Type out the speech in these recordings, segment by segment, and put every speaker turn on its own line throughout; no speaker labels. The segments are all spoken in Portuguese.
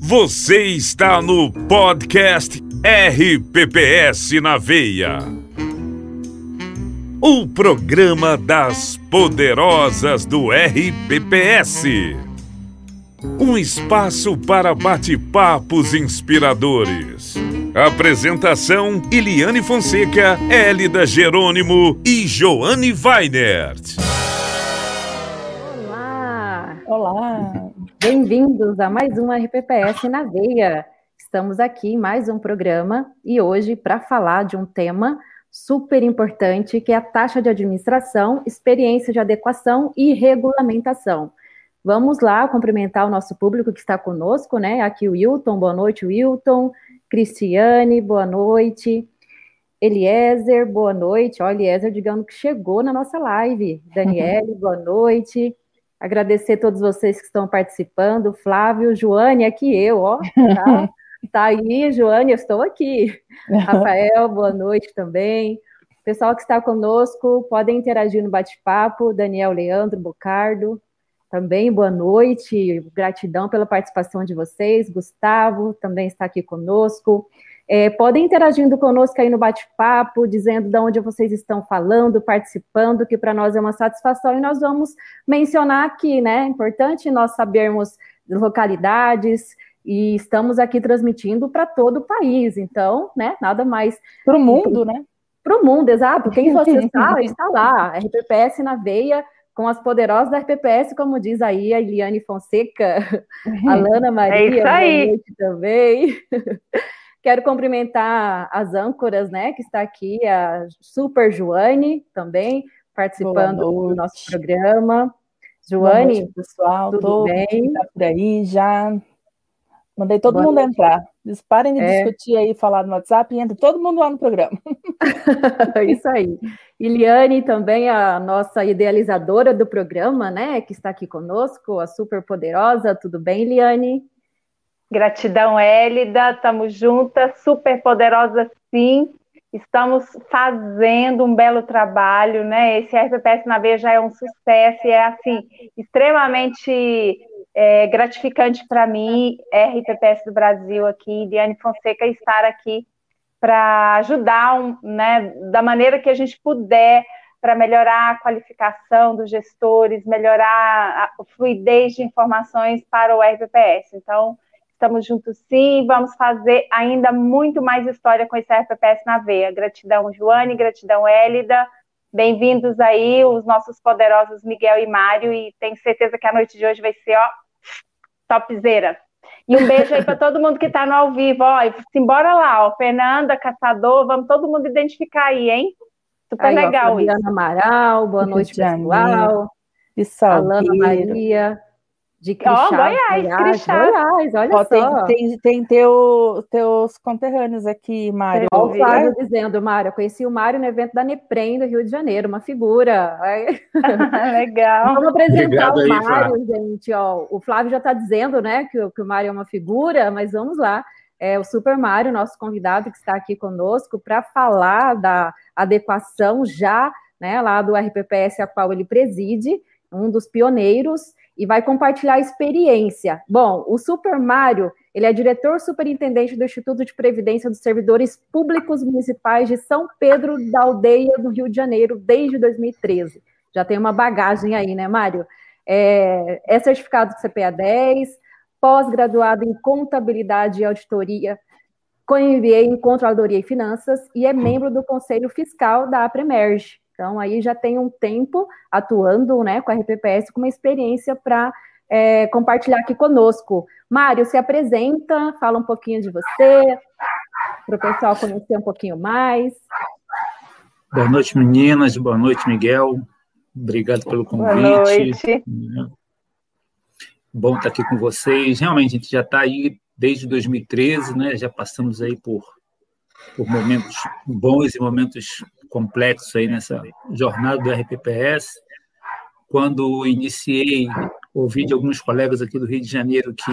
Você está no podcast RPPS na Veia. O programa das poderosas do RPPS. Um espaço para bate-papos inspiradores. Apresentação: Iliane Fonseca, Hélida Jerônimo e Joane Weinert.
Olá! Bem-vindos a mais um RPPS na Veia. Estamos aqui em mais um programa e hoje para falar de um tema super importante que é a taxa de administração, experiência de adequação e regulamentação. Vamos lá cumprimentar o nosso público que está conosco, né? Aqui o Wilton, boa noite, Wilton. Cristiane, boa noite. Eliezer, boa noite. Ó, Eliezer, digamos que chegou na nossa live. Daniele, boa noite. Agradecer a todos vocês que estão participando. Flávio, Joane, aqui eu, ó. Tá, tá aí, Joane, eu estou aqui. Rafael, boa noite também. Pessoal que está conosco, podem interagir no bate-papo. Daniel Leandro Bocardo, também boa noite. Gratidão pela participação de vocês. Gustavo também está aqui conosco. É, podem interagindo conosco aí no bate-papo, dizendo de onde vocês estão falando, participando, que para nós é uma satisfação, e nós vamos mencionar aqui, né? É importante nós sabermos localidades, e estamos aqui transmitindo para todo o país, então, né? Nada mais.
Para o mundo, né?
Para o mundo, exato. Quem você está, está lá. RPPS na veia, com as poderosas da RPPS, como diz aí a Eliane Fonseca, a Lana Maria, é
isso aí.
também. Quero cumprimentar as âncoras, né, que está aqui, a Super Joane também, participando do nosso programa. Joane,
noite, pessoal,
tudo Tô, bem?
Tá por aí já. Mandei todo Boa mundo noite. entrar. Eles parem de é. discutir aí, falar no WhatsApp e entra todo mundo lá no programa.
Isso aí. Iliane também, a nossa idealizadora do programa, né, que está aqui conosco, a super poderosa. Tudo bem, Iliane?
Gratidão, Hélida, estamos juntas, super poderosa sim, estamos fazendo um belo trabalho, né? Esse RPPS na Veia já é um sucesso e é, assim, extremamente é, gratificante para mim, RPPS do Brasil aqui, Diane Fonseca, estar aqui para ajudar, um, né, da maneira que a gente puder, para melhorar a qualificação dos gestores, melhorar a fluidez de informações para o RPPS. Então, Estamos juntos sim, vamos fazer ainda muito mais história com esse RPPS na veia. Gratidão, Joane, gratidão, Hélida. Bem-vindos aí, os nossos poderosos Miguel e Mário, e tenho certeza que a noite de hoje vai ser, ó, topzera. E um beijo aí para todo mundo que está no ao vivo, ó, e simbora lá, ó, Fernanda, Caçador, vamos todo mundo identificar aí, hein? Super aí, legal ó,
isso. Amaral, boa noite, pessoal. E Alana Maria, de Crixás,
oh, Goiás, Goiás,
Goiás, olha
oh,
só.
Tem, tem, tem teu, teus conterrâneos aqui, Mário.
Olha o Flávio dizendo, Mário, eu conheci o Mário no evento da Neprem, do Rio de Janeiro, uma figura.
Legal.
Vamos apresentar Obrigado o Mário, aí, gente. Ó, o Flávio já está dizendo né, que, que o Mário é uma figura, mas vamos lá. É o Super Mário, nosso convidado que está aqui conosco, para falar da adequação já né, lá do RPPS a qual ele preside, um dos pioneiros e vai compartilhar experiência. Bom, o Super Mário, ele é diretor superintendente do Instituto de Previdência dos Servidores Públicos Municipais de São Pedro da Aldeia, do Rio de Janeiro, desde 2013. Já tem uma bagagem aí, né, Mário? É, é certificado do CPA 10, pós-graduado em Contabilidade e Auditoria, com MBA em Controladoria e Finanças, e é membro do Conselho Fiscal da APREMERGE. Então, aí já tem um tempo atuando né, com a RPPS, com uma experiência para é, compartilhar aqui conosco. Mário, se apresenta, fala um pouquinho de você, para o pessoal conhecer um pouquinho mais.
Boa noite, meninas. Boa noite, Miguel. Obrigado pelo convite.
Boa noite.
Bom estar aqui com vocês. Realmente, a gente já está aí desde 2013, né? Já passamos aí por, por momentos bons e momentos complexo aí nessa jornada do RPPS. Quando iniciei, ouvi de alguns colegas aqui do Rio de Janeiro que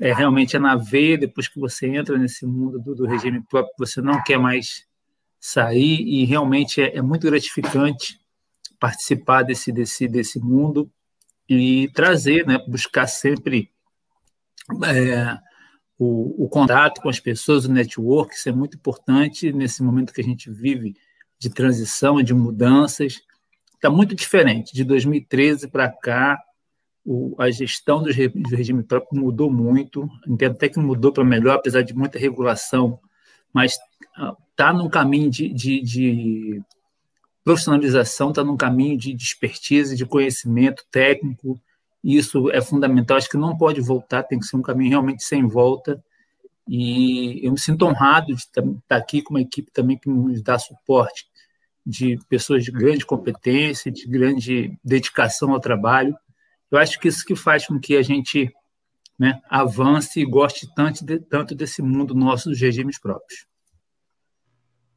é realmente é na veia, depois que você entra nesse mundo do, do regime próprio, você não quer mais sair e realmente é, é muito gratificante participar desse, desse, desse mundo e trazer, né, buscar sempre é, o, o, contato com as pessoas, o network, isso é muito importante nesse momento que a gente vive de transição, de mudanças. Está muito diferente. De 2013 para cá, o, a gestão do, regime próprio mudou muito. Entendo até que mudou para melhor, apesar de muita regulação, mas está num caminho de, de, de profissionalização, está num caminho de expertise, de conhecimento técnico, isso é fundamental. Acho que não pode voltar, tem que ser um caminho realmente sem volta. E eu me sinto honrado de estar aqui com uma equipe também que nos dá suporte, de pessoas de grande competência, de grande dedicação ao trabalho. Eu acho que isso que faz com que a gente né, avance e goste tanto, de, tanto desse mundo nosso dos regimes próprios.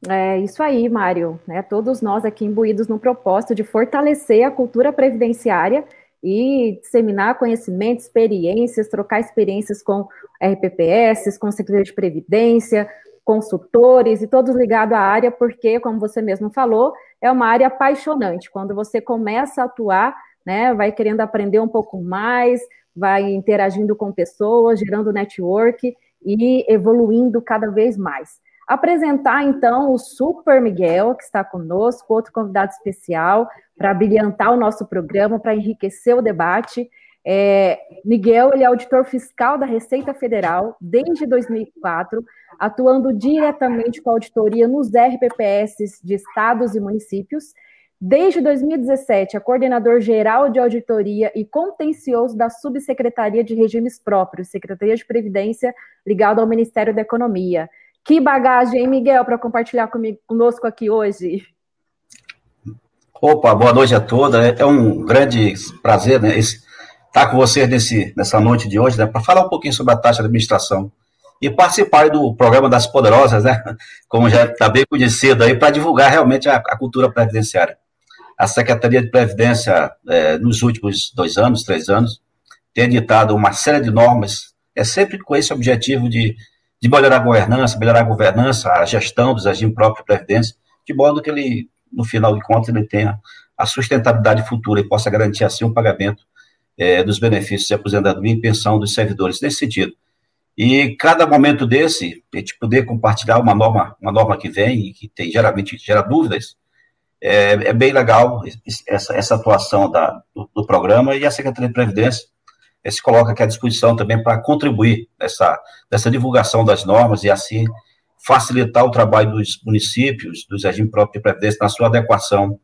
É isso aí, Mário. Né? Todos nós aqui imbuídos no propósito de fortalecer a cultura previdenciária e disseminar conhecimento, experiências, trocar experiências com RPPS, com Secretaria de Previdência, consultores e todos ligados à área, porque, como você mesmo falou, é uma área apaixonante. Quando você começa a atuar, né, vai querendo aprender um pouco mais, vai interagindo com pessoas, gerando network e evoluindo cada vez mais. Apresentar, então, o Super Miguel, que está conosco, outro convidado especial, para brilhantar o nosso programa, para enriquecer o debate. É, Miguel, ele é auditor fiscal da Receita Federal desde 2004, atuando diretamente com a auditoria nos RPPS de estados e municípios. Desde 2017, é coordenador geral de auditoria e contencioso da Subsecretaria de Regimes Próprios, Secretaria de Previdência, ligado ao Ministério da Economia. Que bagagem, hein, Miguel, para compartilhar comigo, conosco aqui hoje?
Opa, boa noite a todos. É, é um grande prazer né, estar com vocês nesse, nessa noite de hoje, né, para falar um pouquinho sobre a taxa de administração e participar do programa das Poderosas, né, como já está bem conhecido aí, para divulgar realmente a, a, cultura previdenciária. A Secretaria de Previdência, é, nos últimos dois anos, três anos, tem editado uma série de normas, é sempre com esse objetivo de de melhorar a governança, melhorar a governança, a gestão dos agentes próprios previdência, de modo que ele, no final de contas, ele tenha a sustentabilidade futura e possa garantir assim o pagamento é, dos benefícios de aposentadoria e pensão dos servidores, nesse sentido. E cada momento desse, a gente poder compartilhar uma norma, uma norma que vem e que tem, geralmente gera dúvidas, é, é bem legal essa, essa atuação da, do, do programa e a Secretaria de Previdência se coloca aqui à disposição também para contribuir nessa, nessa divulgação das normas e assim facilitar o trabalho dos municípios, dos regimes próprios de previdência na sua adequação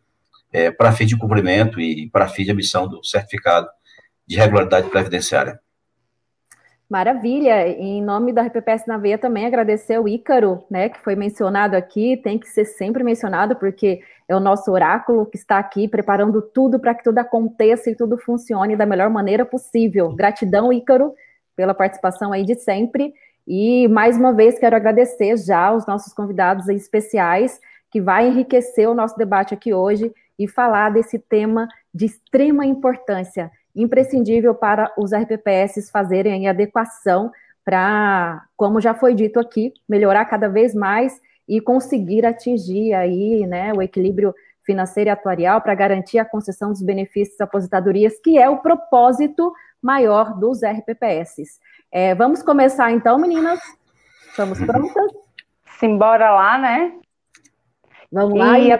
é, para fim de cumprimento e para fim de emissão do certificado de regularidade previdenciária.
Maravilha. Em nome da RPPS na Veia também agradecer o Ícaro, né, que foi mencionado aqui, tem que ser sempre mencionado porque é o nosso oráculo que está aqui preparando tudo para que tudo aconteça e tudo funcione da melhor maneira possível. Gratidão, Ícaro, pela participação aí de sempre. E mais uma vez quero agradecer já os nossos convidados especiais que vai enriquecer o nosso debate aqui hoje e falar desse tema de extrema importância imprescindível para os RPPS fazerem adequação para, como já foi dito aqui, melhorar cada vez mais e conseguir atingir aí, né, o equilíbrio financeiro e atuarial para garantir a concessão dos benefícios aposentadorias, que é o propósito maior dos RPPS. É, vamos começar então, meninas? Estamos prontas?
Simbora lá, né?
Vamos lá, e,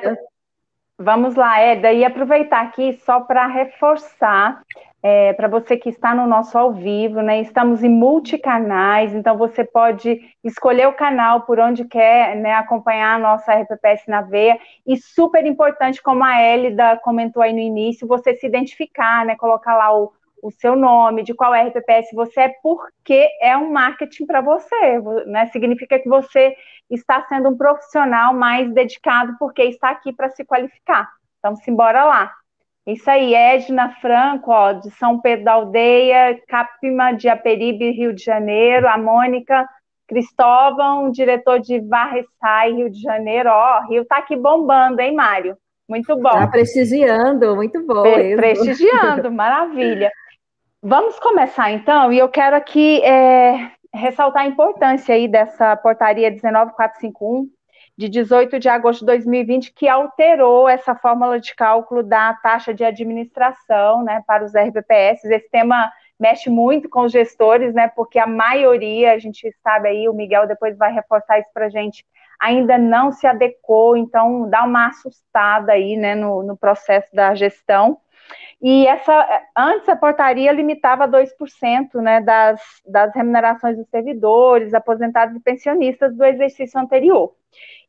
Vamos lá, Eda, e aproveitar aqui só para reforçar é, para você que está no nosso ao vivo, né? Estamos em multicanais, então você pode escolher o canal por onde quer né, acompanhar a nossa RPPS na veia. E super importante, como a Elida comentou aí no início, você se identificar, né? Colocar lá o, o seu nome, de qual RPPS você é, porque é um marketing para você, né? Significa que você está sendo um profissional mais dedicado porque está aqui para se qualificar. Então, simbora lá. Isso aí, Edna Franco, ó, de São Pedro da Aldeia, Capima de Aperibe, Rio de Janeiro, a Mônica Cristóvão, diretor de Varressai, Rio de Janeiro, ó, Rio tá aqui bombando, hein, Mário? Muito bom. Tá
prestigiando, muito bom.
Pre prestigiando, maravilha. Vamos começar então, e eu quero aqui é, ressaltar a importância aí dessa portaria 19451, de 18 de agosto de 2020, que alterou essa fórmula de cálculo da taxa de administração né, para os RPPS. Esse tema mexe muito com os gestores, né? Porque a maioria, a gente sabe aí, o Miguel depois vai reforçar isso para a gente, ainda não se adequou, então dá uma assustada aí, né, no, no processo da gestão. E essa, antes a portaria limitava 2% né, das, das remunerações dos servidores, aposentados e pensionistas do exercício anterior.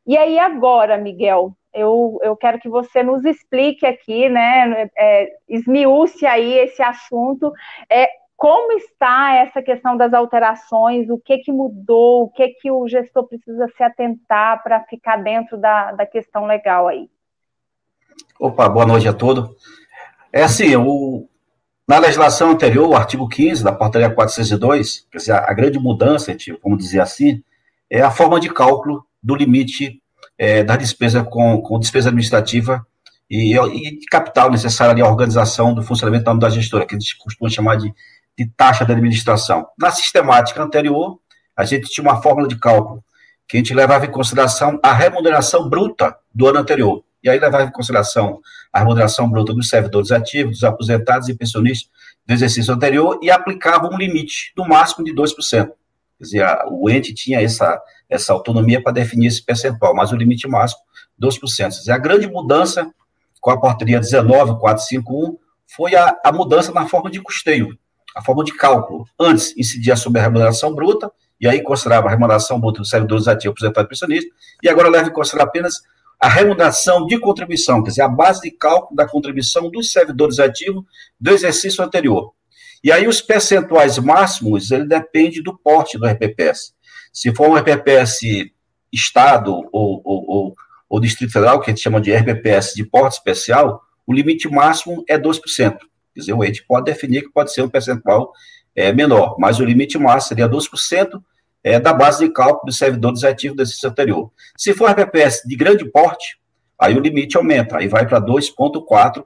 E aí agora, Miguel, eu, eu quero que você nos explique aqui, né, é, esmiúce aí esse assunto, é, como está essa questão das alterações, o que que mudou, o que que o gestor precisa se atentar para ficar dentro da, da questão legal aí.
Opa, boa noite a todos. É assim, o, na legislação anterior, o artigo 15 da portaria 402, quer dizer, a, a grande mudança, tipo, vamos dizer assim, é a forma de cálculo do limite é, da despesa com, com despesa administrativa e, e capital necessário à organização do funcionamento da gestora, que a gente costuma chamar de, de taxa de administração. Na sistemática anterior, a gente tinha uma fórmula de cálculo que a gente levava em consideração a remuneração bruta do ano anterior. E aí levava em consideração a remuneração bruta dos servidores ativos, dos aposentados e pensionistas do exercício anterior e aplicava um limite no máximo de 2%. Quer dizer, o ente tinha essa, essa autonomia para definir esse percentual, mas o limite máximo, 2%. Quer dizer, a grande mudança com a portaria 19451 foi a, a mudança na forma de custeio, a forma de cálculo. Antes incidia sobre a remuneração bruta, e aí considerava a remuneração bruta dos servidores ativos, aposentados e pensionistas, e agora leva em consideração apenas a remuneração de contribuição, quer dizer, a base de cálculo da contribuição dos servidores ativos do exercício anterior. E aí os percentuais máximos, ele depende do porte do RPPS. Se for um RPPS Estado ou, ou, ou, ou Distrito Federal, que a gente chama de RPPS de porte especial, o limite máximo é 2%. Quer dizer, o ente pode definir que pode ser um percentual é, menor, mas o limite máximo seria 2%, é, da base de cálculo dos servidores ativos do exercício anterior. Se for RPPS de grande porte, aí o limite aumenta, aí vai para 2,4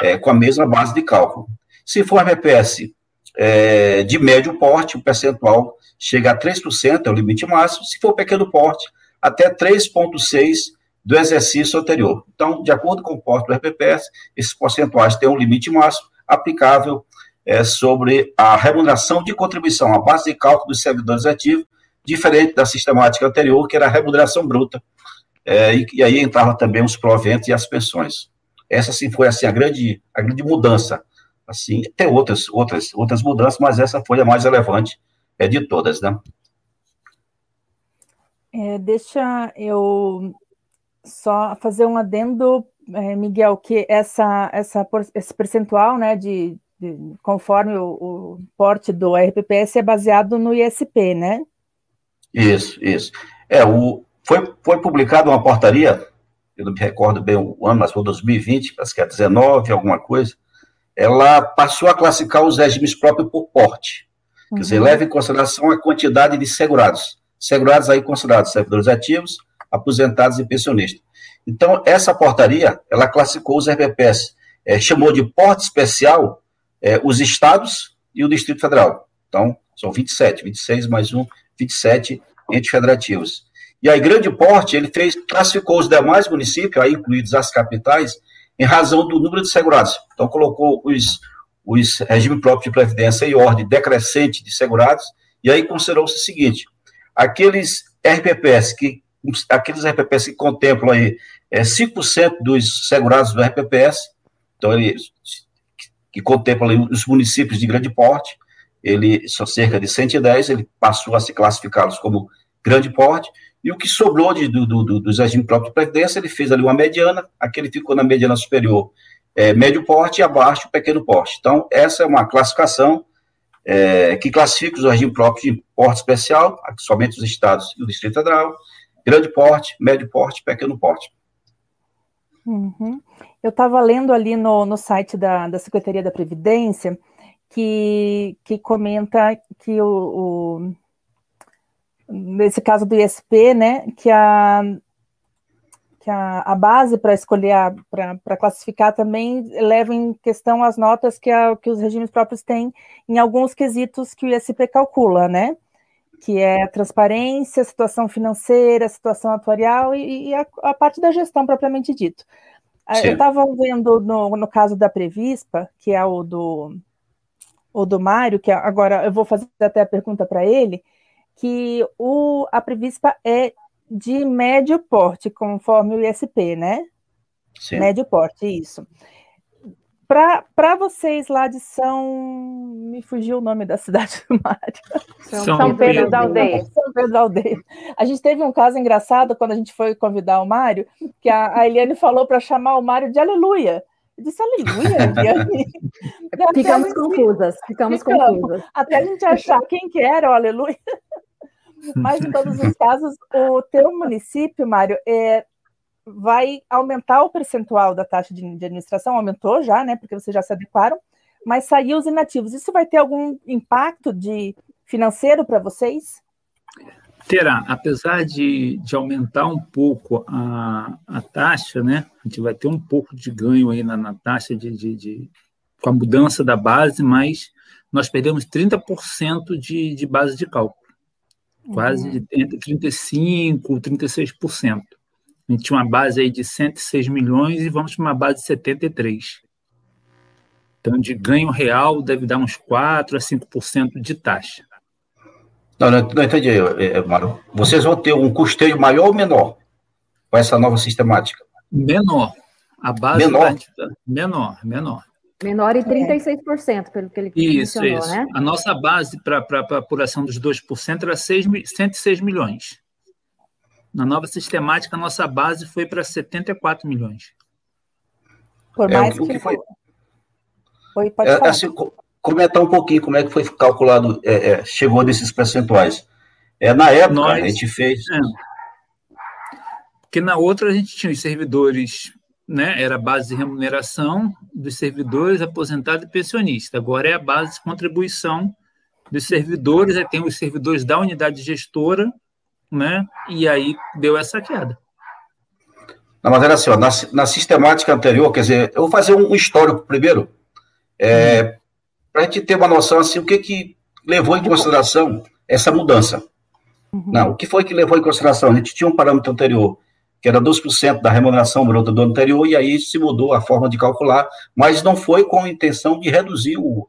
é, com a mesma base de cálculo. Se for RPPS é, de médio porte, o percentual chega a 3%, é o limite máximo. Se for pequeno porte, até 3,6% do exercício anterior. Então, de acordo com o porte do RPPS, esses percentuais têm um limite máximo aplicável é, sobre a remuneração de contribuição, a base de cálculo dos servidores ativos, diferente da sistemática anterior, que era a remuneração bruta, é, e, e, aí entrava também os proventos e as pensões. Essa, sim, foi, assim, a grande, a grande mudança. Assim, tem outras, outras, outras mudanças, mas essa foi a mais relevante é, de todas, né?
É, deixa eu só fazer um adendo, é, Miguel, que essa, essa, esse percentual né, de, conforme o, o, porte do RPPS é baseado no ISP, né?
Isso, isso. É, o, foi, foi publicada uma portaria, eu não me recordo bem o ano, mas foi 2020, parece que é 19, alguma coisa, ela passou a classificar os regimes próprios por porte. Uhum. Quer dizer, uhum. leva em consideração a quantidade de segurados. Segurados aí considerados servidores ativos, aposentados e pensionistas. Então, essa portaria, ela classificou os RPPS, é, chamou de porte especial é, os estados e o Distrito Federal. Então, são 27, 26 mais um, 27 entes federativos. E aí, grande porte, ele fez, classificou os demais municípios, aí incluídos as capitais, em razão do número de segurados. Então, colocou os, os regime próprio de previdência e ordem decrescente de segurados, e aí considerou-se o seguinte, aqueles RPPS que, aqueles RPPS que contemplam aí é, 5% dos segurados do RPPS, então ele que contempla os municípios de grande porte, ele são cerca de 110, ele passou a se classificá-los como grande porte, e o que sobrou de, do, do, dos regimes próprios de previdência, ele fez ali uma mediana, aquele ficou na mediana superior, é, médio porte e abaixo, pequeno porte. Então, essa é uma classificação é, que classifica os regimes próprios de porte especial, somente os estados e o Distrito Federal, grande porte, médio porte, pequeno porte.
Uhum. Eu estava lendo ali no, no site da, da Secretaria da Previdência que, que comenta que o nesse caso do ISP, né, que a, que a, a base para escolher, para classificar também leva em questão as notas que, a, que os regimes próprios têm em alguns quesitos que o ISP calcula, né? que é a transparência, situação financeira, situação atuarial e, e a, a, parte da gestão propriamente dito. Ah, Sim. Eu estava vendo no, no caso da Previspa, que é o do, o do Mário, que agora eu vou fazer até a pergunta para ele, que o, a Previspa é de médio porte, conforme o ISP, né? Sim. Médio porte, isso. Para vocês lá de São. Me fugiu o nome da cidade do Mário.
São, São Pedro da Aldeia.
São Pedro da Aldeia. A gente teve um caso engraçado quando a gente foi convidar o Mário, que a, a Eliane falou para chamar o Mário de Aleluia. Eu disse aleluia, Eliane.
ficamos confusas, ficamos, ficamos confusas.
Até a gente achar quem que era o aleluia. Mas, em todos os casos, o teu município, Mário, é, vai aumentar o percentual da taxa de, de administração, aumentou já, né? Porque vocês já se adequaram, mas saiu os inativos. Isso vai ter algum impacto de financeiro para vocês?
Terá, apesar de, de aumentar um pouco a, a taxa, né? A gente vai ter um pouco de ganho aí na, na taxa de, de, de, com a mudança da base, mas nós perdemos 30% de, de base de cálculo. Quase uhum. entre 35% e 36%. A gente tinha uma base aí de 106 milhões e vamos para uma base de 73. Então, de ganho real, deve dar uns 4% a 5% de taxa.
Não, não, não entendi, Mário. Vocês vão ter um custeio maior ou menor com essa nova sistemática?
Menor. A base menor, tá, menor, menor.
Menor em 36%, pelo que ele
isso, mencionou, isso. né? A nossa base para a apuração dos 2% era 6, 106 milhões. Na nova sistemática, a nossa base foi para 74 milhões.
Por é, mais é, que, que foi. foi pode é, assim, comentar um pouquinho como é que foi calculado, é, é, chegou nesses percentuais. É, na época, Nós, a gente fez. É.
Porque na outra a gente tinha os servidores, né? Era a base de remuneração dos servidores, aposentados e pensionistas. Agora é a base de contribuição dos servidores, aí tem os servidores da unidade gestora né? E aí deu essa queda.
Na matéria assim, ó, na, na, sistemática anterior, quer dizer, eu vou fazer um histórico primeiro, é, hum. para a gente ter uma noção assim, o que que levou em consideração essa mudança. Uhum. Não, o que foi que levou em consideração? A gente tinha um parâmetro anterior, que era 2% da remuneração bruta do ano anterior, e aí se mudou a forma de calcular, mas não foi com a intenção de reduzir o,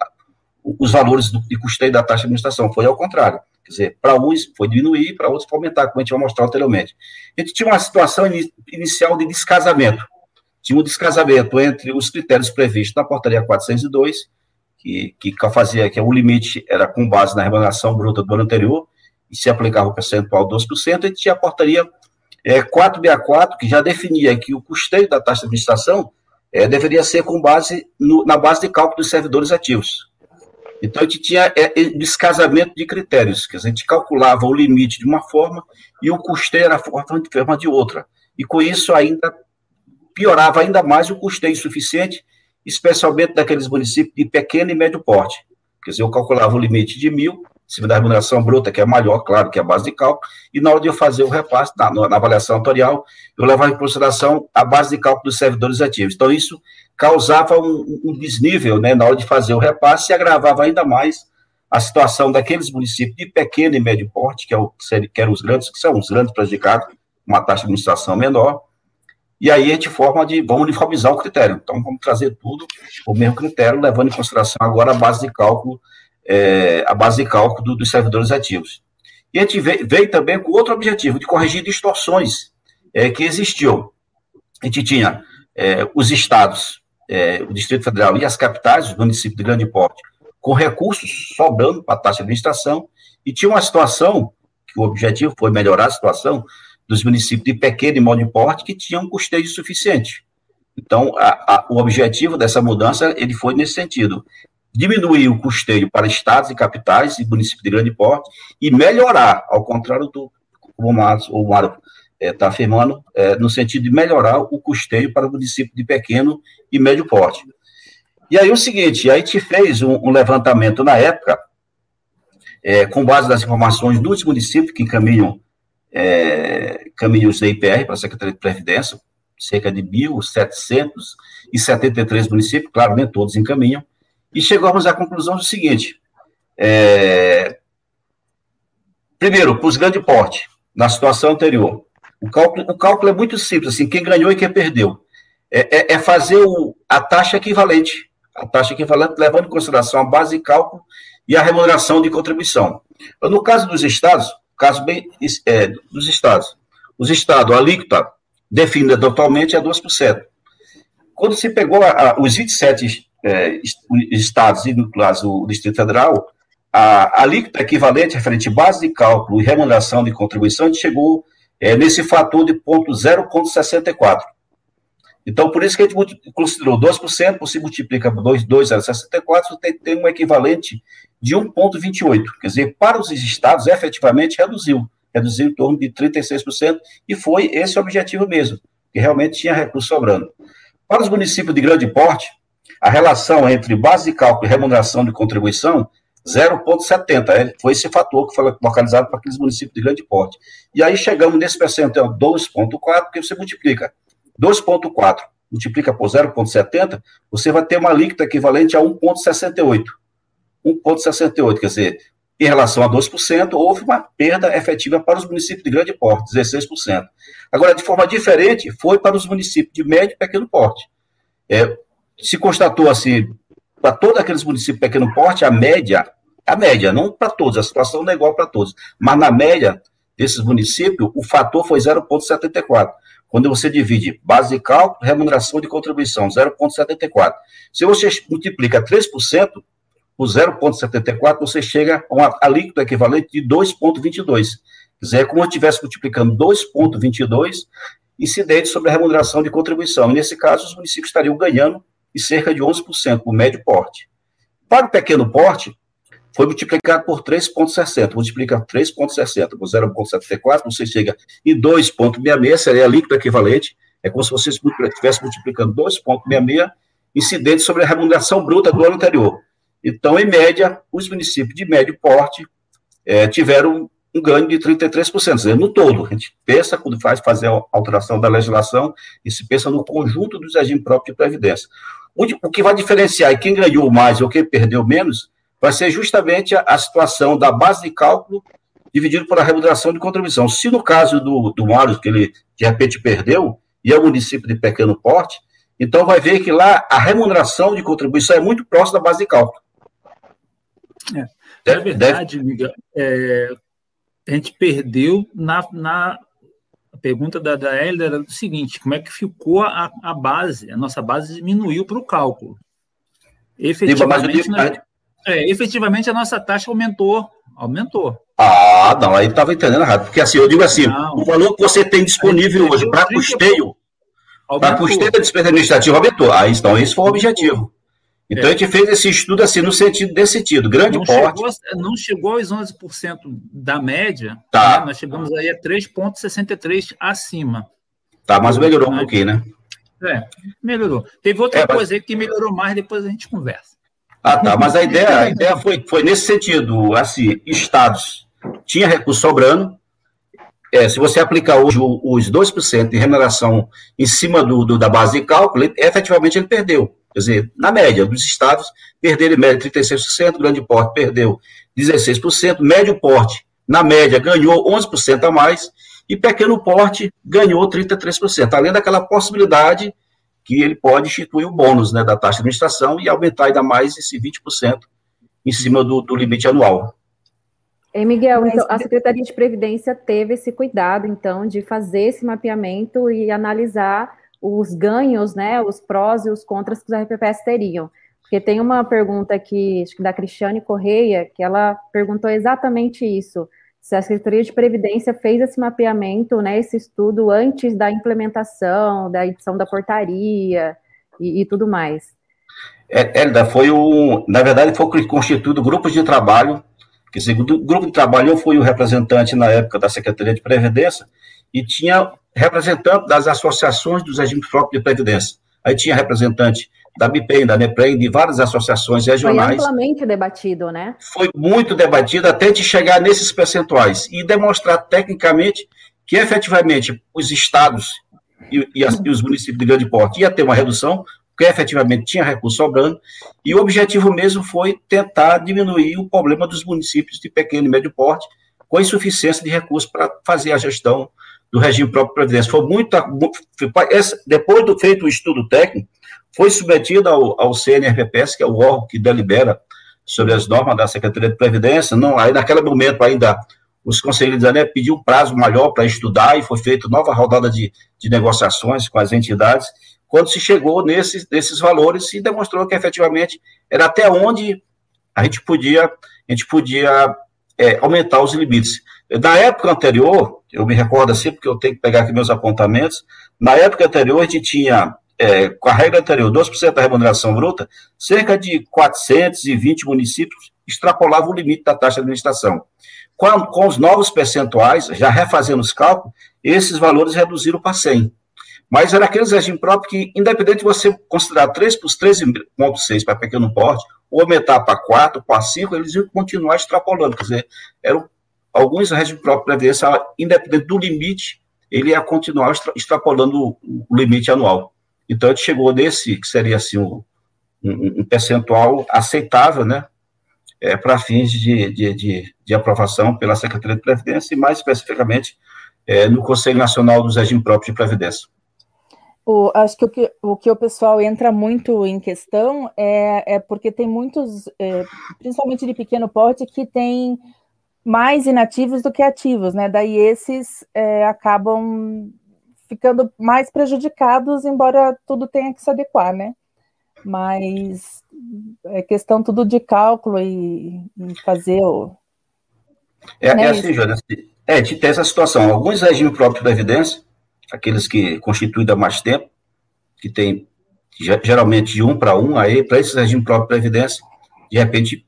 os valores do, de custeio da taxa de administração, foi ao contrário. Quer dizer, para uns foi diminuir, para outros foi aumentar, como a gente vai mostrar anteriormente. A gente tinha uma situação inicial de descasamento. Tinha um descasamento entre os critérios previstos na portaria 402, que, que fazia que o limite era com base na remuneração bruta do ano anterior, e se aplicava o percentual 12%, e tinha a portaria é, 464, que já definia que o custeio da taxa de administração é, deveria ser com base no, na base de cálculo dos servidores ativos. Então, a gente tinha é, é, descasamento de critérios, que a gente calculava o limite de uma forma e o custeio era forma de forma de outra. E com isso ainda piorava ainda mais o custeio insuficiente, especialmente daqueles municípios de pequeno e médio porte. Quer dizer, eu calculava o limite de mil, em cima da remuneração bruta, que é maior, claro, que é a base de cálculo, e na hora de eu fazer o repasse, na, na avaliação autorial, eu levava em consideração a base de cálculo dos servidores ativos. Então, isso causava um, um desnível né, na hora de fazer o repasse e agravava ainda mais a situação daqueles municípios de pequeno e médio porte, que, é o, que eram os grandes, que são os grandes prejudicados, uma taxa de administração menor, e aí a gente forma de, vamos uniformizar o critério, então vamos trazer tudo o mesmo critério, levando em consideração agora a base de cálculo, é, a base de cálculo do, dos servidores ativos. E a gente veio, veio, também com outro objetivo, de corrigir distorções é, que existiam. A gente tinha é, os estados é, o Distrito Federal e as capitais, os municípios de grande porte, com recursos sobrando para a taxa de administração, e tinha uma situação, que o objetivo foi melhorar a situação dos municípios de pequeno e médio porte, que tinham custeio suficiente. Então, a, a, o objetivo dessa mudança, ele foi nesse sentido, diminuir o custeio para estados e capitais e municípios de grande porte, e melhorar, ao contrário do, como o Mário está tá afirmando, é, no sentido de melhorar o custeio para o município de pequeno e médio porte. E aí o seguinte, a gente fez um, um levantamento na época, é, com base nas informações dos municípios que encaminham é, caminhos da IPR para a Secretaria de Previdência, cerca de 1.773 municípios, claro, nem todos encaminham, e chegamos à conclusão do seguinte, é, primeiro, para os grandes porte, na situação anterior. O cálculo, o cálculo é muito simples, assim, quem ganhou e quem perdeu. É, é, é fazer o, a taxa equivalente. A taxa equivalente levando em consideração a base de cálculo e a remuneração de contribuição. No caso dos estados, caso bem é, dos estados, os estados, a alíquota definida totalmente é 2%. Quando se pegou a, a, os 27 é, estados e, no caso, o Distrito Federal, a, alíquota equivalente referente base de cálculo e remuneração de contribuição, chegou é, nesse fator de ponto 0,64. Então, por isso que a gente considerou 2%, você multiplica por 2,064, você tem, tem um equivalente de 1,28. Quer dizer, para os estados, efetivamente reduziu. Reduziu em torno de 36%, e foi esse o objetivo mesmo, que realmente tinha recurso sobrando. Para os municípios de grande porte, a relação entre base de cálculo e remuneração de contribuição 0,70. É, foi esse fator que foi localizado para aqueles municípios de grande porte. E aí chegamos nesse percentual 2,4, porque você multiplica 2,4 multiplica por 0,70, você vai ter uma alíquota equivalente a 1,68. 1,68, quer dizer, em relação a 2%, houve uma perda efetiva para os municípios de grande porte, 16%. Agora, de forma diferente, foi para os municípios de médio e pequeno porte. É, se constatou assim, para todos aqueles municípios pequeno porte, a média, a média, não para todos, a situação não é igual para todos, mas na média desses municípios, o fator foi 0,74. Quando você divide base de cálculo, remuneração de contribuição, 0,74. Se você multiplica 3% por 0,74, você chega a uma alíquota equivalente de 2,22. Quer dizer, é como se estivesse multiplicando 2,22 incidente sobre a remuneração de contribuição. E nesse caso, os municípios estariam ganhando de cerca de 11% no médio porte. Para o pequeno porte, foi multiplicado por 3,60. Multiplica 3,60 por 0,74, você chega em 2,66, seria a líquida equivalente. É como se você estivesse multiplicando 2,66 incidente sobre a remuneração bruta do ano anterior. Então, em média, os municípios de médio porte é, tiveram um ganho de 33%, dizer, no todo. A gente pensa, quando faz fazer a alteração da legislação, e se pensa no conjunto dos regimes próprios de previdência. O que vai diferenciar quem ganhou mais ou quem perdeu menos vai ser justamente a, a situação da base de cálculo dividido por a remuneração de contribuição. Se no caso do, do Mário, que ele de repente perdeu, e é um município de pequeno porte, então vai ver que lá a remuneração de contribuição é muito próxima da base de cálculo.
É. Na verdade, deve... É, a gente perdeu na, na pergunta da, da Hélida era o seguinte: como é que ficou a, a base? A nossa base diminuiu para o cálculo. Efetivamente, é, efetivamente a nossa taxa aumentou. Aumentou.
Ah, não, aí estava entendendo errado. Porque assim, eu digo assim, não, o valor que você tem disponível hoje para custeio, para custeio da despesa administrativa aumentou. Aí, então, esse foi o objetivo. Então, é. a gente fez esse estudo assim, no sentido desse sentido, grande não porte.
Chegou, não chegou aos 11% da média,
tá.
Né? nós chegamos aí a 3,63% acima.
Tá, mas melhorou um pouquinho, né?
É, melhorou. Teve outra é, coisa mas... aí que melhorou mais, depois a gente conversa.
Ah, tá. Mas a ideia, a ideia foi, foi nesse sentido, assim, estados tinha recurso sobrando. É, se você aplicar hoje os 2% de remuneração em cima do, do, da base de cálculo, ele, efetivamente ele perdeu. Quer dizer, na média dos estados, perderam em média 36%, grande porte perdeu 16%, médio porte, na média, ganhou 11% a mais, e pequeno porte ganhou 33%, além daquela possibilidade que ele pode instituir o bônus né, da taxa de administração e aumentar ainda mais esse 20% em cima do, do limite anual.
Ei, Miguel, então, a Secretaria de Previdência teve esse cuidado, então, de fazer esse mapeamento e analisar os ganhos, né, os prós e os contras que os RPPS teriam. Porque tem uma pergunta aqui, acho que da Cristiane Correia, que ela perguntou exatamente isso se a Secretaria de Previdência fez esse mapeamento, né, esse estudo antes da implementação, da edição da portaria e, e tudo mais.
É, Elda, foi o, na verdade, foi constituído grupos de trabalho, que segundo o grupo de trabalho eu fui o representante na época da Secretaria de Previdência e tinha representante das associações dos regimes próprios de previdência. Aí tinha representante da BIPEM, da NEPREM, de várias associações regionais.
Foi amplamente debatido, né?
Foi muito debatido até de chegar nesses percentuais e demonstrar tecnicamente que efetivamente os estados e, e, as, e os municípios de grande porte ia ter uma redução, porque efetivamente tinha recurso sobrando, e o objetivo mesmo foi tentar diminuir o problema dos municípios de pequeno e médio porte, com insuficiência de recursos para fazer a gestão do regime próprio previdência. Foi muito, depois do feito o estudo técnico, foi submetido ao, ao que é o órgão que delibera sobre as normas da Secretaria de Previdência. Não, aí naquele momento ainda os conselheiros da ANEP pediu um prazo maior para estudar e foi feita nova rodada de, de negociações com as entidades, quando se chegou nesses, nesses valores e demonstrou que efetivamente era até onde a gente podia, a gente podia é, aumentar os limites. Na época anterior, eu me recordo assim, porque eu tenho que pegar aqui meus apontamentos, na época anterior a gente tinha, é, com a regra anterior, 2% da remuneração bruta, cerca de 420 municípios extrapolavam o limite da taxa de administração. Com, com os novos percentuais, já refazendo os cálculos, esses valores reduziram para 100. Mas era aqueles regime próprio que, independente de você considerar 3 por 13,6 para pequeno porte, ou aumentar para 4, para 5, eles iam continuar extrapolando. Quer dizer, eram alguns regime próprio de previdência, independente do limite, ele ia continuar extrapolando o limite anual. Então, a gente chegou nesse, que seria assim, um, um percentual aceitável, né, é, para fins de, de, de, de, aprovação pela Secretaria de Previdência e, mais especificamente, é, no Conselho Nacional dos Regimes Próprios de Previdência.
O, acho que o, que o que o pessoal entra muito em questão é, é porque tem muitos, é, principalmente de pequeno porte, que tem mais inativos do que ativos, né? Daí esses é, acabam ficando mais prejudicados, embora tudo tenha que se adequar, né? Mas é questão tudo de cálculo e, e fazer o.
É, né, é assim, Jana, é, tem essa situação. Alguns regimes próprios de previdência, aqueles que constituem há mais tempo, que tem geralmente de um para um, aí, para esses regimes próprios de previdência, de repente,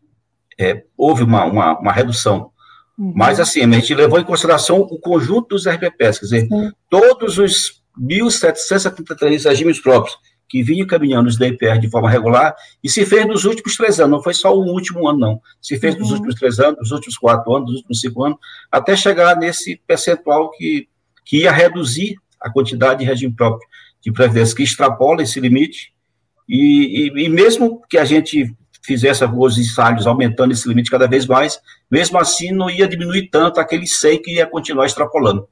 é, houve uma, uma, uma redução Uhum. Mas, assim, a gente levou em consideração o conjunto dos RPPs, quer dizer, uhum. todos os 1.773 regimes próprios que vinham caminhando os DPR de forma regular, e se fez nos últimos três anos, não foi só o último ano, não. Se fez uhum. nos últimos três anos, nos últimos quatro anos, nos últimos cinco anos, até chegar nesse percentual que, que ia reduzir a quantidade de regime próprio de previdência, que extrapola esse limite, e, e, e mesmo que a gente fizesse alguns ensaios aumentando esse limite cada vez mais, mesmo assim não ia diminuir tanto aquele 100 que ia continuar extrapolando.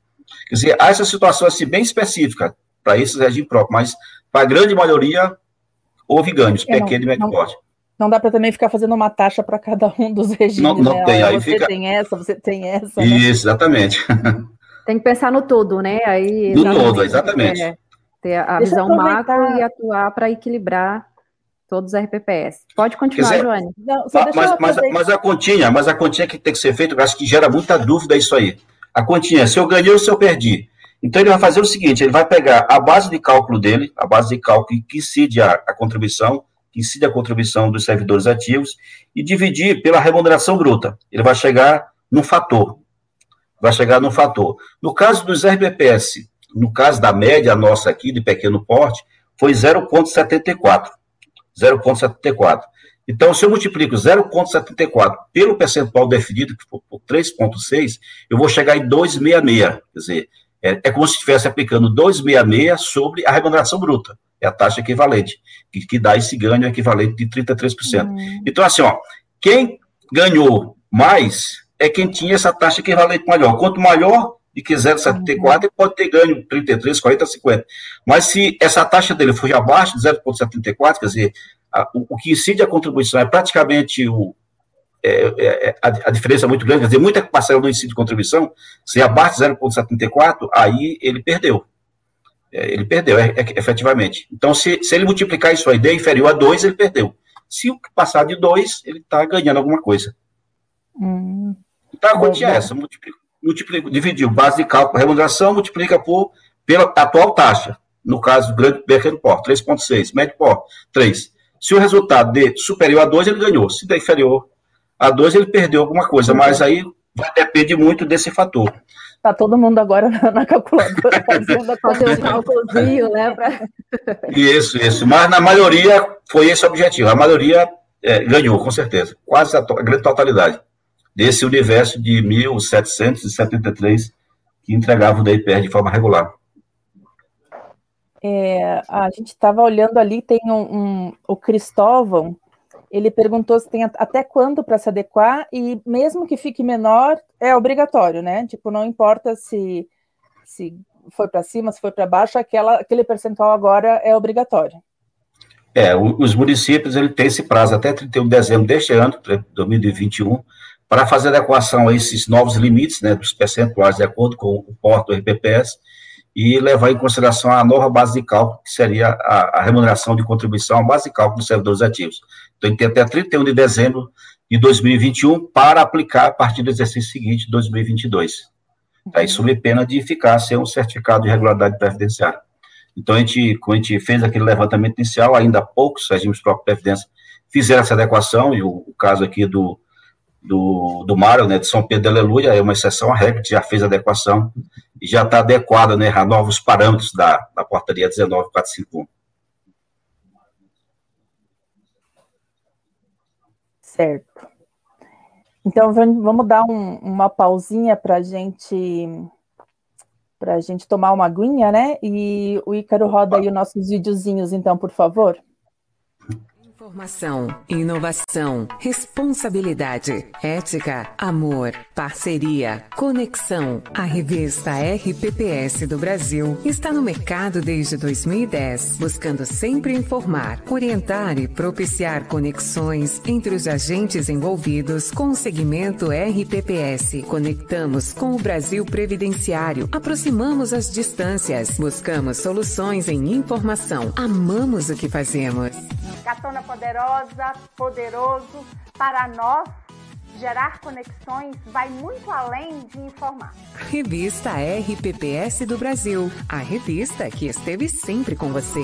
Quer dizer, há essa situação assim, bem específica para esses regimes próprios, mas para a grande maioria houve ganhos, é, pequeno e médio porte.
Não dá para também ficar fazendo uma taxa para cada um dos regimes.
Não, não
né?
tem, aí
você
fica...
tem essa, você tem essa.
Né? Isso, né? exatamente.
Tem que pensar no todo, né? Aí,
no todo, exatamente.
É, ter a Deixa visão macro e atuar para equilibrar todos os RPPS. Pode continuar, dizer, Joane. Não,
mas, mas, mas, a continha, mas a continha que tem que ser feita, eu acho que gera muita dúvida isso aí. A continha, se eu ganhei ou se eu perdi. Então ele vai fazer o seguinte, ele vai pegar a base de cálculo dele, a base de cálculo que incide a, a contribuição, que incide a contribuição dos servidores ativos, e dividir pela remuneração bruta. Ele vai chegar no fator. Vai chegar no fator. No caso dos RPPS, no caso da média nossa aqui, de pequeno porte, foi 0,74. 0,74. Então, se eu multiplico 0,74 pelo percentual definido, que for por 3,6, eu vou chegar em 2,66. Quer dizer, é, é como se estivesse aplicando 2,66 sobre a remuneração bruta. É a taxa equivalente, que, que dá esse ganho equivalente de 33%. Uhum. Então, assim, ó, quem ganhou mais é quem tinha essa taxa equivalente maior. Quanto maior de que 0,74, ele pode ter ganho 33, 40, 50. Mas se essa taxa dele for abaixo de 0,74, quer dizer, a, o, o, que incide a contribuição é praticamente o. É, é, é, a, a, diferença é muito grande, quer dizer, muita parcela do incide de contribuição, se abaixo de 0,74, aí ele perdeu. É, ele perdeu, é, é, efetivamente. Então, se, se ele multiplicar isso aí de inferior a 2, ele perdeu. Se o passar de 2, ele está ganhando alguma coisa. Hum. Então, a quantia é essa, multiplica multiplica, dividiu base de cálculo, remuneração, multiplica por, pela atual taxa. No caso do grande pequeno porte, 3,6, médio porte, 3. Se o resultado de superior a 2, ele ganhou. Se der inferior a 2, ele perdeu alguma coisa, mas aí vai depender muito desse fator.
Tá todo mundo agora na calculadora fazendo
fazer um cálculozinho, né? Pra...
Isso, isso. Mas na maioria foi esse o objetivo. A maioria é, ganhou, com certeza. Quase a, a grande totalidade desse universo de 1.773 que entregavam o DIPR de forma regular.
É, a gente estava olhando ali, tem um, um, o Cristóvão, ele perguntou se tem até quando para se adequar e mesmo que fique menor, é obrigatório, né? Tipo, não importa se, se foi para cima, se foi para baixo, aquela, aquele percentual agora é obrigatório.
É, os municípios ele tem esse prazo até 31 de dezembro deste ano, 2021, para fazer adequação a esses novos limites, né, dos percentuais de acordo com o porto do RPPS e levar em consideração a nova base de cálculo, que seria a, a remuneração de contribuição, a base de cálculo dos servidores ativos. Então, tem até 31 de dezembro de 2021 para aplicar a partir do exercício seguinte, 2022. Aí, sob pena de ficar sem um certificado de regularidade previdenciária. Então, a gente, quando a gente fez aquele levantamento inicial, ainda poucos regimes próprios de previdência fizeram essa adequação, e o, o caso aqui do, do, do Mário, né, de São Pedro de Aleluia, é uma exceção à regra, já fez adequação e já está adequada né, a novos parâmetros da, da portaria 19451.
Certo. Então, vamos dar um, uma pausinha para gente a gente tomar uma aguinha, né? E o Ícaro roda aí os nossos videozinhos, então, por favor.
Informação, inovação, responsabilidade, ética, amor, parceria, conexão. A revista RPPS do Brasil está no mercado desde 2010, buscando sempre informar, orientar e propiciar conexões entre os agentes envolvidos com o segmento RPPS. Conectamos com o Brasil Previdenciário, aproximamos as distâncias, buscamos soluções em informação. Amamos o que fazemos.
Catona Poderosa, poderoso, para nós, gerar conexões vai muito além de informar.
Revista RPPS do Brasil, a revista que esteve sempre com você.